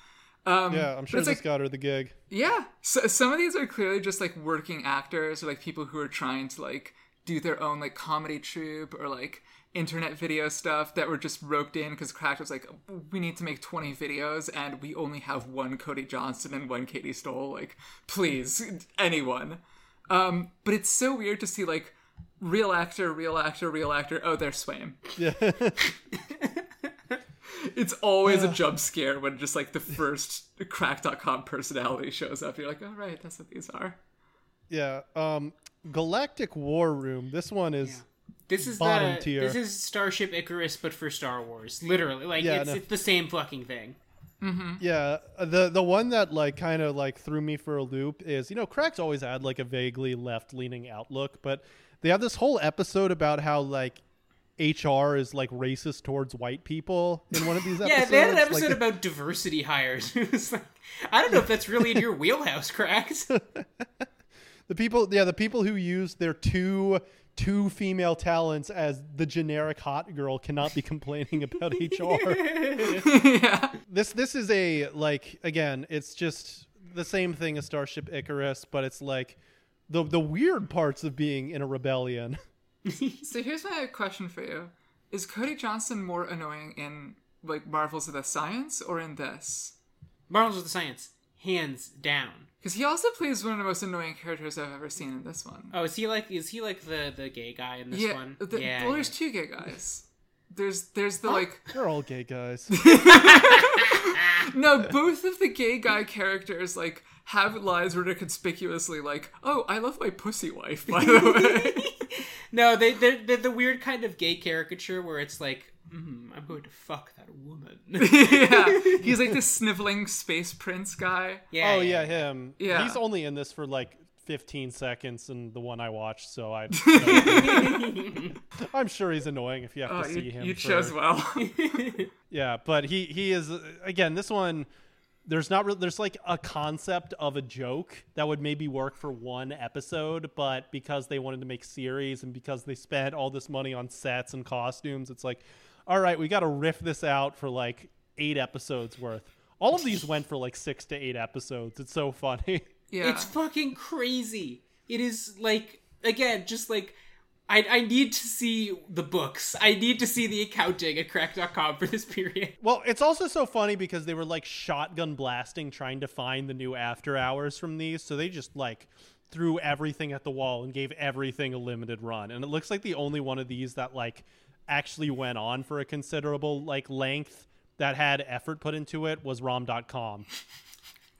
Um, yeah, I'm sure it's this like, got her the gig. yeah, so, some of these are clearly just like working actors or like people who are trying to like do their own like comedy troupe or like internet video stuff that were just roped in because Cracked was like, we need to make 20 videos and we only have one Cody Johnston and one Katie Stoll. Like, please, anyone. Um, but it's so weird to see like real actor, real actor, real actor. Oh, they're Swaim. Yeah. It's always a jump scare when just like the first Cracked.com personality shows up. You're like, oh, right, that's what these are. Yeah. Um, Galactic War Room. This one is. This is Bottom the tier. this is Starship Icarus, but for Star Wars. Literally, like Yeah, it's no. it's the same fucking thing. Yeah, uh, the the one that like kind of like threw me for a loop is you know Cracks always had like a vaguely left leaning outlook, but they have this whole episode about how like HR is like racist towards white people in one of these episodes. <laughs> Yeah, they had an Like, episode about diversity hires. <laughs> It was like, I don't know if that's really in your wheelhouse, cracks. <laughs> the people, yeah, the people who use their two two female talents as the generic hot girl cannot be complaining about <laughs> HR. yeah. this this is a like again it's just the same thing as starship icarus but it's like the the weird parts of being in a rebellion <laughs> So here's my question for you: Is Cody Johnston more annoying in like Marvels of the Science or in this? Marvels of the Science, hands down. Because he also plays one of the most annoying characters I've ever seen in this one. Oh, is he like is he like the the gay guy in this yeah, one? the- yeah. well, yeah. there's two gay guys. There's there's the like they're all gay guys <laughs> <laughs> no, both of the gay guy characters like have lines where they're conspicuously like, "Oh, I love my pussy wife." By the <laughs> way, No, they they're, they're the weird kind of gay caricature where it's like, mm, I'm going to fuck that woman. <laughs> <laughs> yeah, he's like this sniveling space prince guy. yeah. oh yeah him Yeah. he's only in this for like 15 seconds and the one i watched so i <laughs> i'm sure he's annoying if you have Oh, to you, see him you for- chose well. Yeah, but he he is again. This one, there's not really, there's like a concept of a joke that would maybe work for one episode, but because they wanted to make series and because they spent all this money on sets and costumes, it's like, all right, we got to riff this out for like eight episodes worth. All of these went for like six to eight episodes. It's so funny. <laughs> yeah, It's fucking crazy. It is like again, just like I, I need to see the books. I need to see the accounting at Cracked.com for this period. <laughs> Well, it's also so funny because they were like shotgun blasting trying to find the new after hours from these. So they just like threw everything at the wall and gave everything a limited run. And it looks like the only one of these that like actually went on for a considerable like length that had effort put into it was rom.com.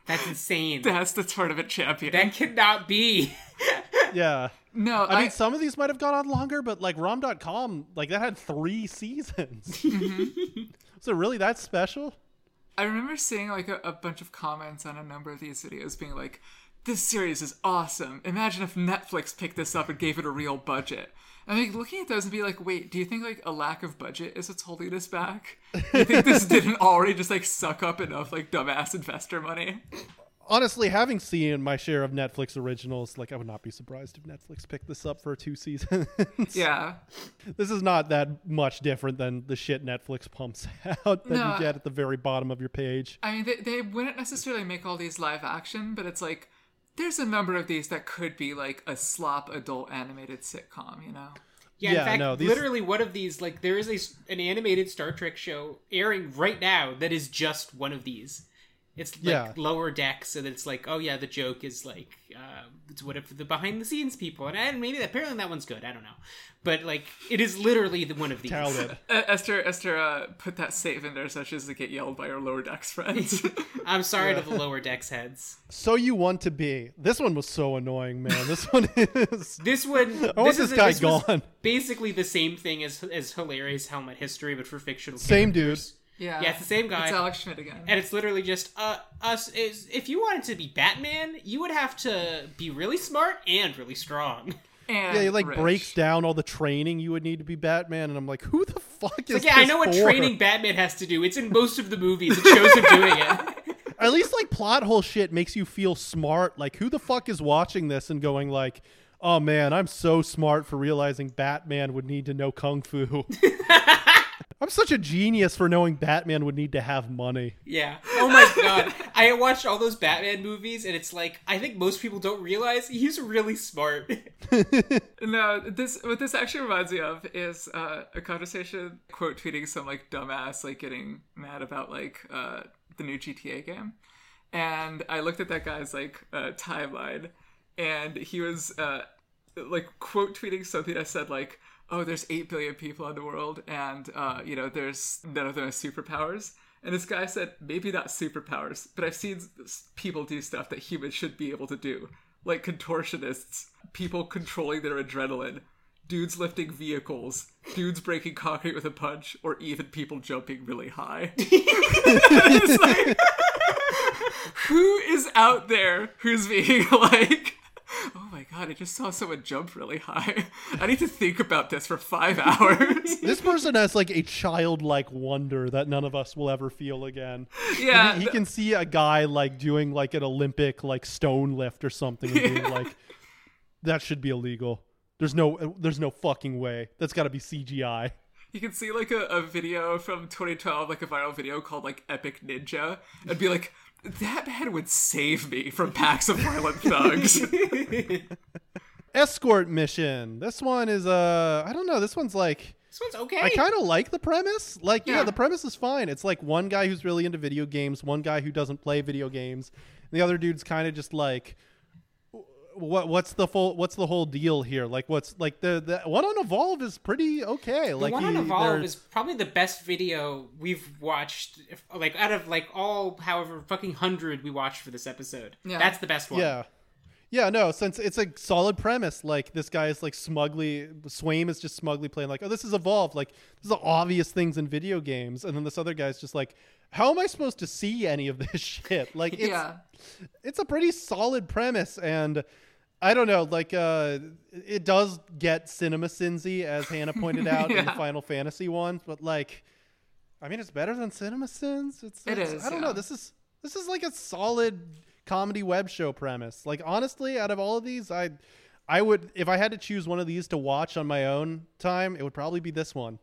That's insane. That's the tournament champion. that cannot be. <laughs> Yeah. no, I I, mean, some of these might have gone on longer, but like rom.com, like that had three seasons. <laughs> Mm-hmm. so really that special? I remember seeing like a, a bunch of comments on a number of these videos being like, "This series is awesome. Imagine if Netflix picked this up and gave it a real budget." And like looking at those and be like, "Wait, do you think like a lack of budget is what's holding us back? Do you think this <laughs> didn't already just like suck up enough like dumbass investor money?" Honestly, having seen my share of Netflix originals, like I would not be surprised if Netflix picked this up for two seasons. Yeah, <laughs> this is not that much different than the shit Netflix pumps <laughs> out that No. you get at the very bottom of your page. I mean they they wouldn't necessarily make all these live action, but it's like. There's a number of these that could be like a slop adult animated sitcom, you know? Yeah, Yeah, in fact, no, these- literally one of these, like, there is a, s- an animated Star Trek show airing right now that is just one of these. It's like Yeah. lower decks, and it's like, oh yeah, the joke is like, uh, it's what if the behind the scenes people, and, and maybe apparently that one's good. I don't know, but like, it is literally the one of these. Uh, <laughs> Esther, Esther, uh, put that save in there such as to get yelled by her lower decks friends. <laughs> I'm sorry to the lower decks heads. So you want to be. This one was so annoying, man. This one <laughs> is. This one, I want this, this is guy this gone. Basically the same thing as as hilarious helmet history, but for fictional. Same dude. Characters. yeah, Yeah, it's the same guy. It's Alex Schmidt again. and it's literally just uh us is if you wanted to be Batman, you would have to be really smart and really strong. And Yeah, he like rich. breaks down all the training you would need to be Batman, and I'm like, who the fuck is Like, yeah, I this know what training Batman has to do. It's in most of the movies. It shows him doing it. <laughs> At least like plot hole shit makes you feel smart. Like, who the fuck is watching this and going like, "Oh man, I'm so smart for realizing Batman would need to know kung fu." <laughs> I'm such a genius for knowing Batman would need to have money. Yeah. Oh my god. I watched all those Batman movies, and it's like I think most people don't realize he's really smart. <laughs> No, this what this actually reminds me of is uh, a conversation quote tweeting some like dumbass like getting mad about like uh, the new GTA game, and I looked at that guy's like uh, timeline, and he was uh, like quote tweeting something I said like, "Oh, there's eight billion people in the world, and uh, you know, there's none of them has superpowers." And this guy said, maybe not superpowers, but I've seen people do stuff that humans should be able to do. Like contortionists, people controlling their adrenaline, dudes lifting vehicles, dudes breaking concrete with a punch, or even people jumping really high. <laughs> Like, <laughs> who is out there who's being <laughs> like, god, I just saw someone jump really high. <laughs> I need to think about this for five <laughs> hours. <laughs> This person has like a childlike wonder that none of us will ever feel again. yeah. he, he can see a guy like doing like an Olympic like stone lift or something and being like, "That should be illegal." There's no, there's no fucking way. That's got to be CGI. You can see like a, a video from 2012, like a viral video called like Epic Ninja, and be like, that man would save me from packs of violent thugs. <laughs> Escort mission. This one is uh, I don't know. This one's like. This one's okay. I kind of like the premise. Like, yeah. Yeah. the premise is fine. It's like one guy who's really into video games, one guy who doesn't play video games, and the other dude's kind of just like, what? What's the full? What's the whole deal here? Like, what's like the the one on Evolve is pretty okay. The like, one on he- Evolve is probably the best video we've watched. If, like out of like all, however fucking hundred we watched for this episode, Yeah. that's the best one. Yeah. Yeah, no, since it's a solid premise, like this guy is like smugly Swaim is just smugly playing like, oh, this is evolved, like this is obvious things in video games, and then this other guy's just like, how am I supposed to see any of this <laughs> shit? Like, it's yeah. it's a pretty solid premise, and I don't know, like, uh, it does get cinema sinsy, as Hannah pointed <laughs> out in the Final Fantasy ones, but like, I mean, it's better than Cinema Sins. It's, It it's- is, I don't know. This is this is like a solid comedy web show premise. Like honestly, out of all of these, I I would if I had to choose one of these to watch on my own time, it would probably be this one.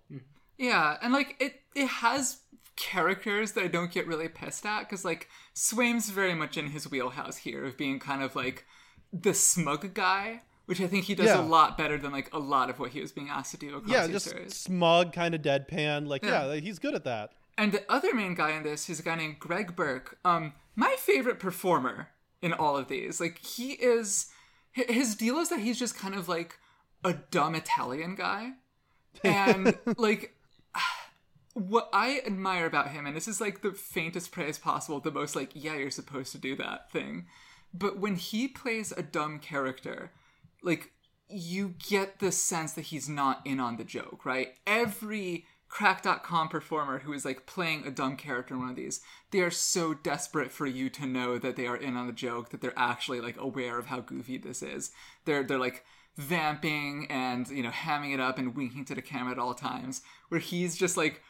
Yeah, and like it, it has characters that I don't get really pissed at because like Swaim's very much in his wheelhouse here of being kind of like the smug guy, which I think he does Yeah. a lot better than like a lot of what he was being asked to do across yeah, just series. smug, kind of deadpan. Like yeah. Yeah. he's good at that. And the other main guy in this is a guy named Greg Burke. Um, my favorite performer in all of these. Like he is, his deal is that he's just kind of like a dumb Italian guy. and <laughs> like <sighs> what I admire about him, and this is like the faintest praise possible, the most like, yeah, you're supposed to do that thing. But when he plays a dumb character, like you get the sense that he's not in on the joke, right? Every Cracked.com performer who is like playing a dumb character in one of these, they are so desperate for you to know that they are in on the joke, that they're actually like aware of how goofy this is. They're they're like vamping and you know hamming it up and winking to the camera at all times where he's just like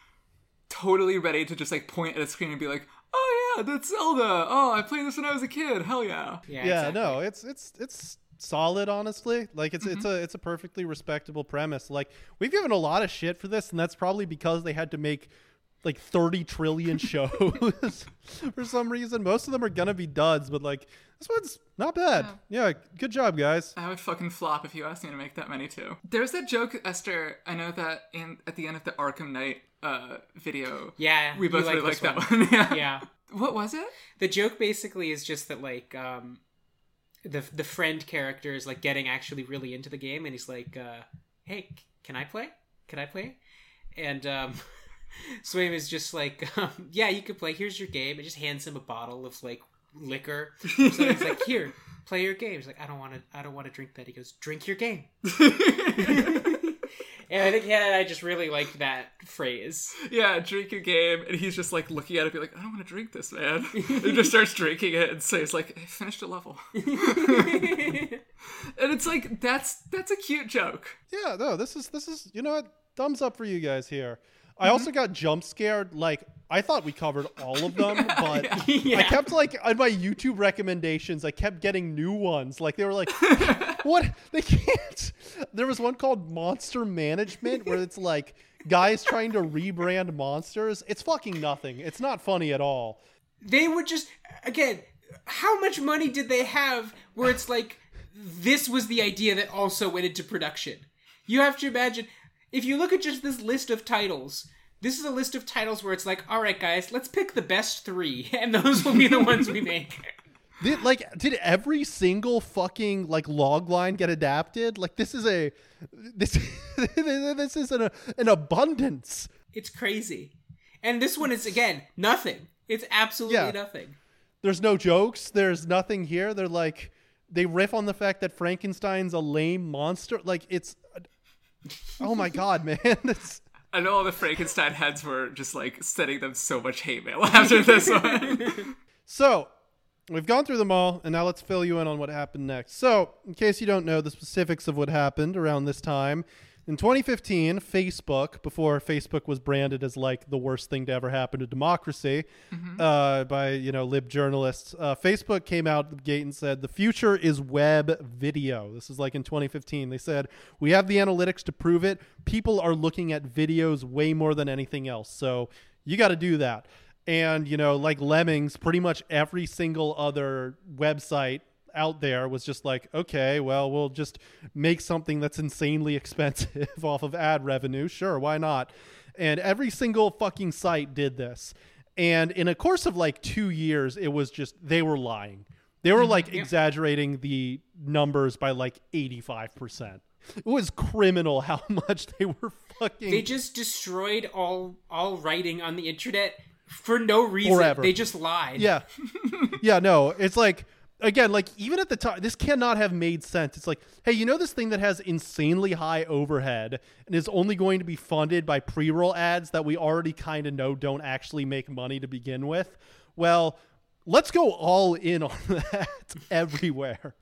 totally ready to just like point at a screen and be like yeah that's zelda oh i played this when i was a kid hell yeah Yeah, yeah, exactly. no, it's it's it's solid honestly. Like it's it's a it's a perfectly respectable premise. Like we've given a lot of shit for this and that's probably because they had to make like 30 trillion <laughs> shows <laughs> for some reason. Most of them are going to be duds, but like this one's not bad. Yeah, good job guys. I would fucking flop if you asked me to make that many too. There's that joke, Esther. I know that in at the end of the Arkham Knight uh, video, Yeah, we both like really this like that one. <laughs> yeah. yeah. What was it? The joke basically is just that like um the the friend character is like getting actually really into the game and he's like uh hey c- can I play? Can I play? And um <laughs> Swaim is just like <laughs> um, yeah, you could play. Here's your game. And just hands him a bottle of like liquor. So he's like here, play your game. He's like I don't want to I don't want to drink that. He goes, "Drink your game." <laughs> and I think yeah, I just really liked that phrase. Yeah, drink a game, and he's just like looking at it, be like, I don't want to drink this, man. and <laughs> he just starts drinking it, and says like, I finished a level. <laughs> and it's like that's that's a cute joke. Yeah, no, this is this is you know what? Thumbs up for you guys here. I mm-hmm. also got jump scared. Like I thought we covered all of them, <laughs> but I kept like on my YouTube recommendations, I kept getting new ones. Like they were like, what? They can't. There was one called Monster Management where it's like guys trying to rebrand monsters. It's fucking nothing. It's not funny at all. they would just again how much money did they have where it's like this was the idea that also went into production you have to imagine if you look at just this list of titles this is a list of titles where it's like all right guys let's pick the best three <laughs> and those will be the ones we make <laughs> Did, like, did every single fucking like log line get adapted? Like, this is a this <laughs> this is an an abundance. it's crazy and this one is again nothing it's absolutely Yeah. nothing There's no jokes. There's nothing here. They're like they riff on the fact that Frankenstein's a lame monster. Like it's oh my god, <laughs> man. That's I know all the Frankenstein heads were just like sending them so much hate mail <laughs> after this one. So, we've gone through them all, and now let's fill you in on what happened next. So, in case you don't know the specifics of what happened around this time, in 2015, Facebook, before Facebook was branded as like the worst thing to ever happen to democracy uh, by you know lib journalists, uh, Facebook came out the gate and said the future is web video. This is like in 2015. They said we have the analytics to prove it. People are looking at videos way more than anything else. So you got to do that and you know like lemmings pretty much every single other website out there was just like okay well we'll just make something that's insanely <laughs> expensive off of ad revenue. Sure why not? And every single fucking site did this. And in a course of like two years it was just they were lying. They were mm-hmm. like exaggerating the numbers by like 85% it was criminal how <laughs> much they were fucking they just destroyed all all writing on the internet for no reason Forever. they just lied Yeah. <laughs> yeah, no. It's like again, like even at the time this cannot have made sense. It's like, hey, you know this thing that has insanely high overhead and is only going to be funded by pre-roll ads that we already kind of know don't actually make money to begin with? Well, let's go all in on <laughs> that everywhere.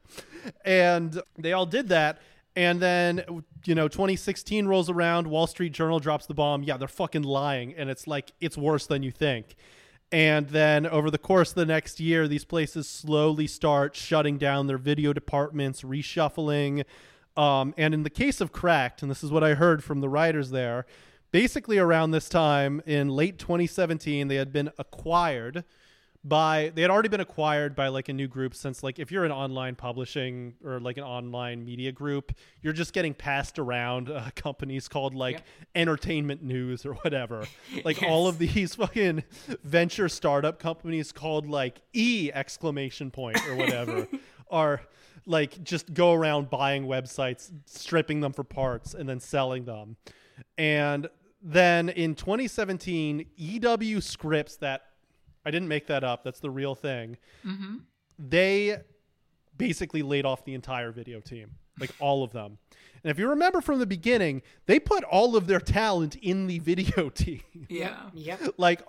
And they all did that. And then, you know, 2016 rolls around, Wall Street Journal drops the bomb. Yeah, they're fucking lying. And it's like, it's worse than you think. And then over the course of the next year, these places slowly start shutting down their video departments, reshuffling. Um, and in the case of Cracked, and this is what I heard from the writers there, basically around this time in late 2017, they had been acquired by they had already been acquired by like a new group since like if you're an online publishing or like an online media group you're just getting passed around uh, <laughs> companies called like entertainment news or whatever. <laughs> Like all of these fucking venture startup companies called like e! Exclamation point or whatever <laughs> are like just go around buying websites stripping them for parts and then selling them. And then in 2017, EW Scripps, that I didn't make that up, that's the real thing, mm-hmm. they basically laid off the entire video team, like all of them. And if you remember from the beginning, they put all of their talent in the video <laughs> team. Yeah. yeah. like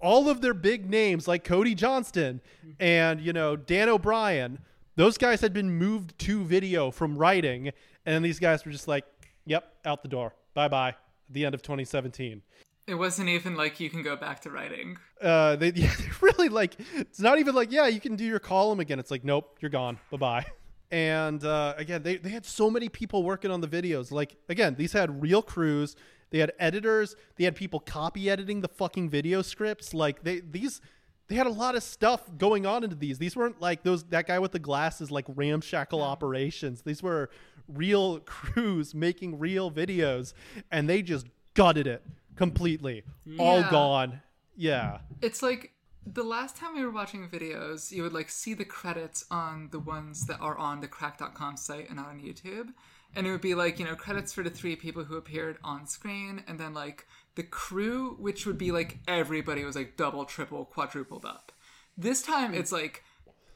all of their big names like Cody Johnston and you know Dan O'Brien those guys had been moved to video from writing and these guys were just like yep out the door bye bye at the end of 2017 It wasn't even like you can go back to writing. uh they <laughs> yeah, really like it's not even like yeah you can do your column again. It's like nope you're gone. Bye bye <laughs> and uh again they, they had so many people working on the videos. Like again these had real crews. They had editors. They had people copy editing the fucking video scripts. Like they these they had a lot of stuff going on into these. These weren't like those that guy with the glasses like ramshackle operations. These were real <laughs> crews making real videos and they just gutted it completely all gone yeah It's like the last time we were watching videos, you would like see the credits on the ones that are on the cracked.com site and not on YouTube. And it would be like, you know, credits for the three people who appeared on screen, and then like the crew, which would be like everybody was like double, triple, quadrupled up. This time it's like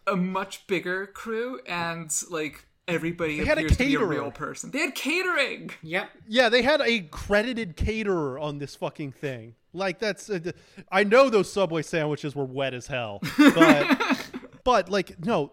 a much bigger crew and like everybody had a appears to be a real person. They had catering. Yep. Yeah, they had a credited caterer on this fucking thing. Like that's, uh, I know those Subway sandwiches were wet as hell, but <laughs> but like no,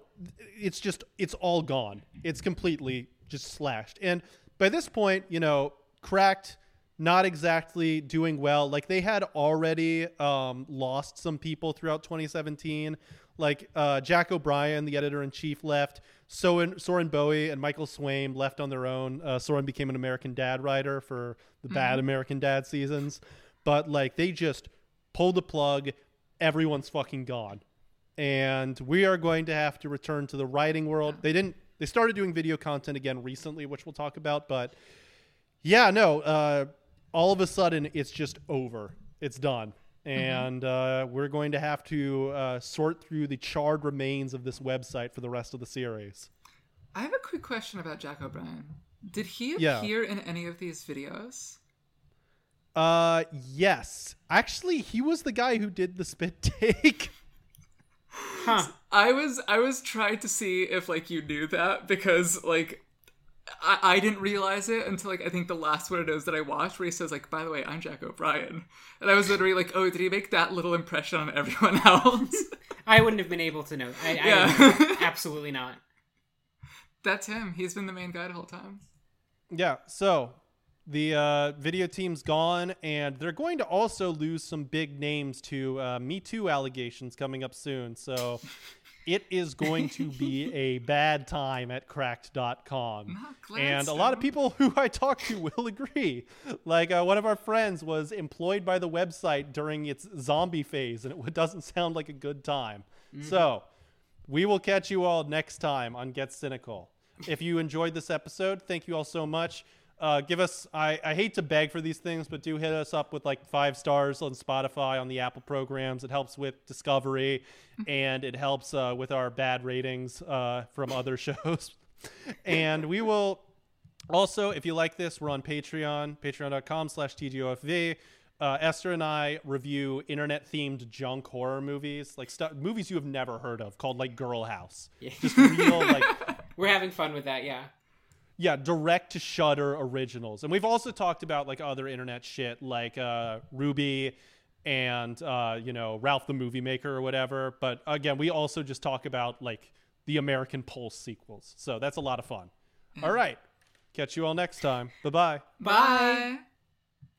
it's just it's all gone. It's completely just slashed. And by this point, you know, cracked, not exactly doing well. Like they had already um, lost some people throughout 2017. Like uh, Jack O'Brien, the editor in chief, left. Soren, Soren Bowie and Michael Swaim left on their own. Uh, Soren became an American Dad writer for the bad American Dad seasons. But like they just pulled the plug. Everyone's fucking gone and we are going to have to return to the writing world. They didn't. They started doing video content again recently, which we'll talk about. But yeah, no. Uh, all of a sudden, it's just over. It's done, and uh, we're going to have to uh, sort through the charred remains of this website for the rest of the series. I have a quick question about Jack O'Brien. Did he Yeah. appear in any of these videos? Uh, yes, actually, he was the guy who did the spit <laughs> take. Huh. I was I was trying to see if like you knew that because like I, I didn't realize it until like I think the last one of those that I watched where he says like by the way I'm Jack O'Brien and I was literally like oh did he make that little impression on everyone <laughs> else I wouldn't have been able to know. I, I Yeah. <laughs> absolutely not. that's him he's been the main guy the whole time Yeah, so the uh, video team's gone, and they're going to also lose some big names to uh, Me Too allegations coming up soon. So <laughs> it is going to be <laughs> a bad time at cracked.com. glad And a lot of people who I talk to will agree. Like uh, one of our friends was employed by the website during its zombie phase, and it <laughs> doesn't sound like a good time. So we will catch you all next time on Get Cynical. If you enjoyed this episode, thank you all so much. Uh, give us, I, I hate to beg for these things, but do hit us up with like five stars on Spotify, on the Apple programs. It helps with discovery <laughs> and it helps uh, with our bad ratings uh, from other <laughs> shows. and we will also, if you like this, we're on Patreon, patreon.com slash TGOFV. Uh, Esther and I review internet-themed junk horror movies, like stuff, movies you have never heard of, called like Girl House. Just real, like, <laughs> We're having fun with that, yeah. Yeah, direct to Shudder originals. And we've also talked about like other internet shit, like uh, Ruby and uh, you know Ralph the Movie Maker or whatever. But again, we also just talk about like the American Pulse sequels. So that's a lot of fun. All right, catch you all next time. Bye bye. bye.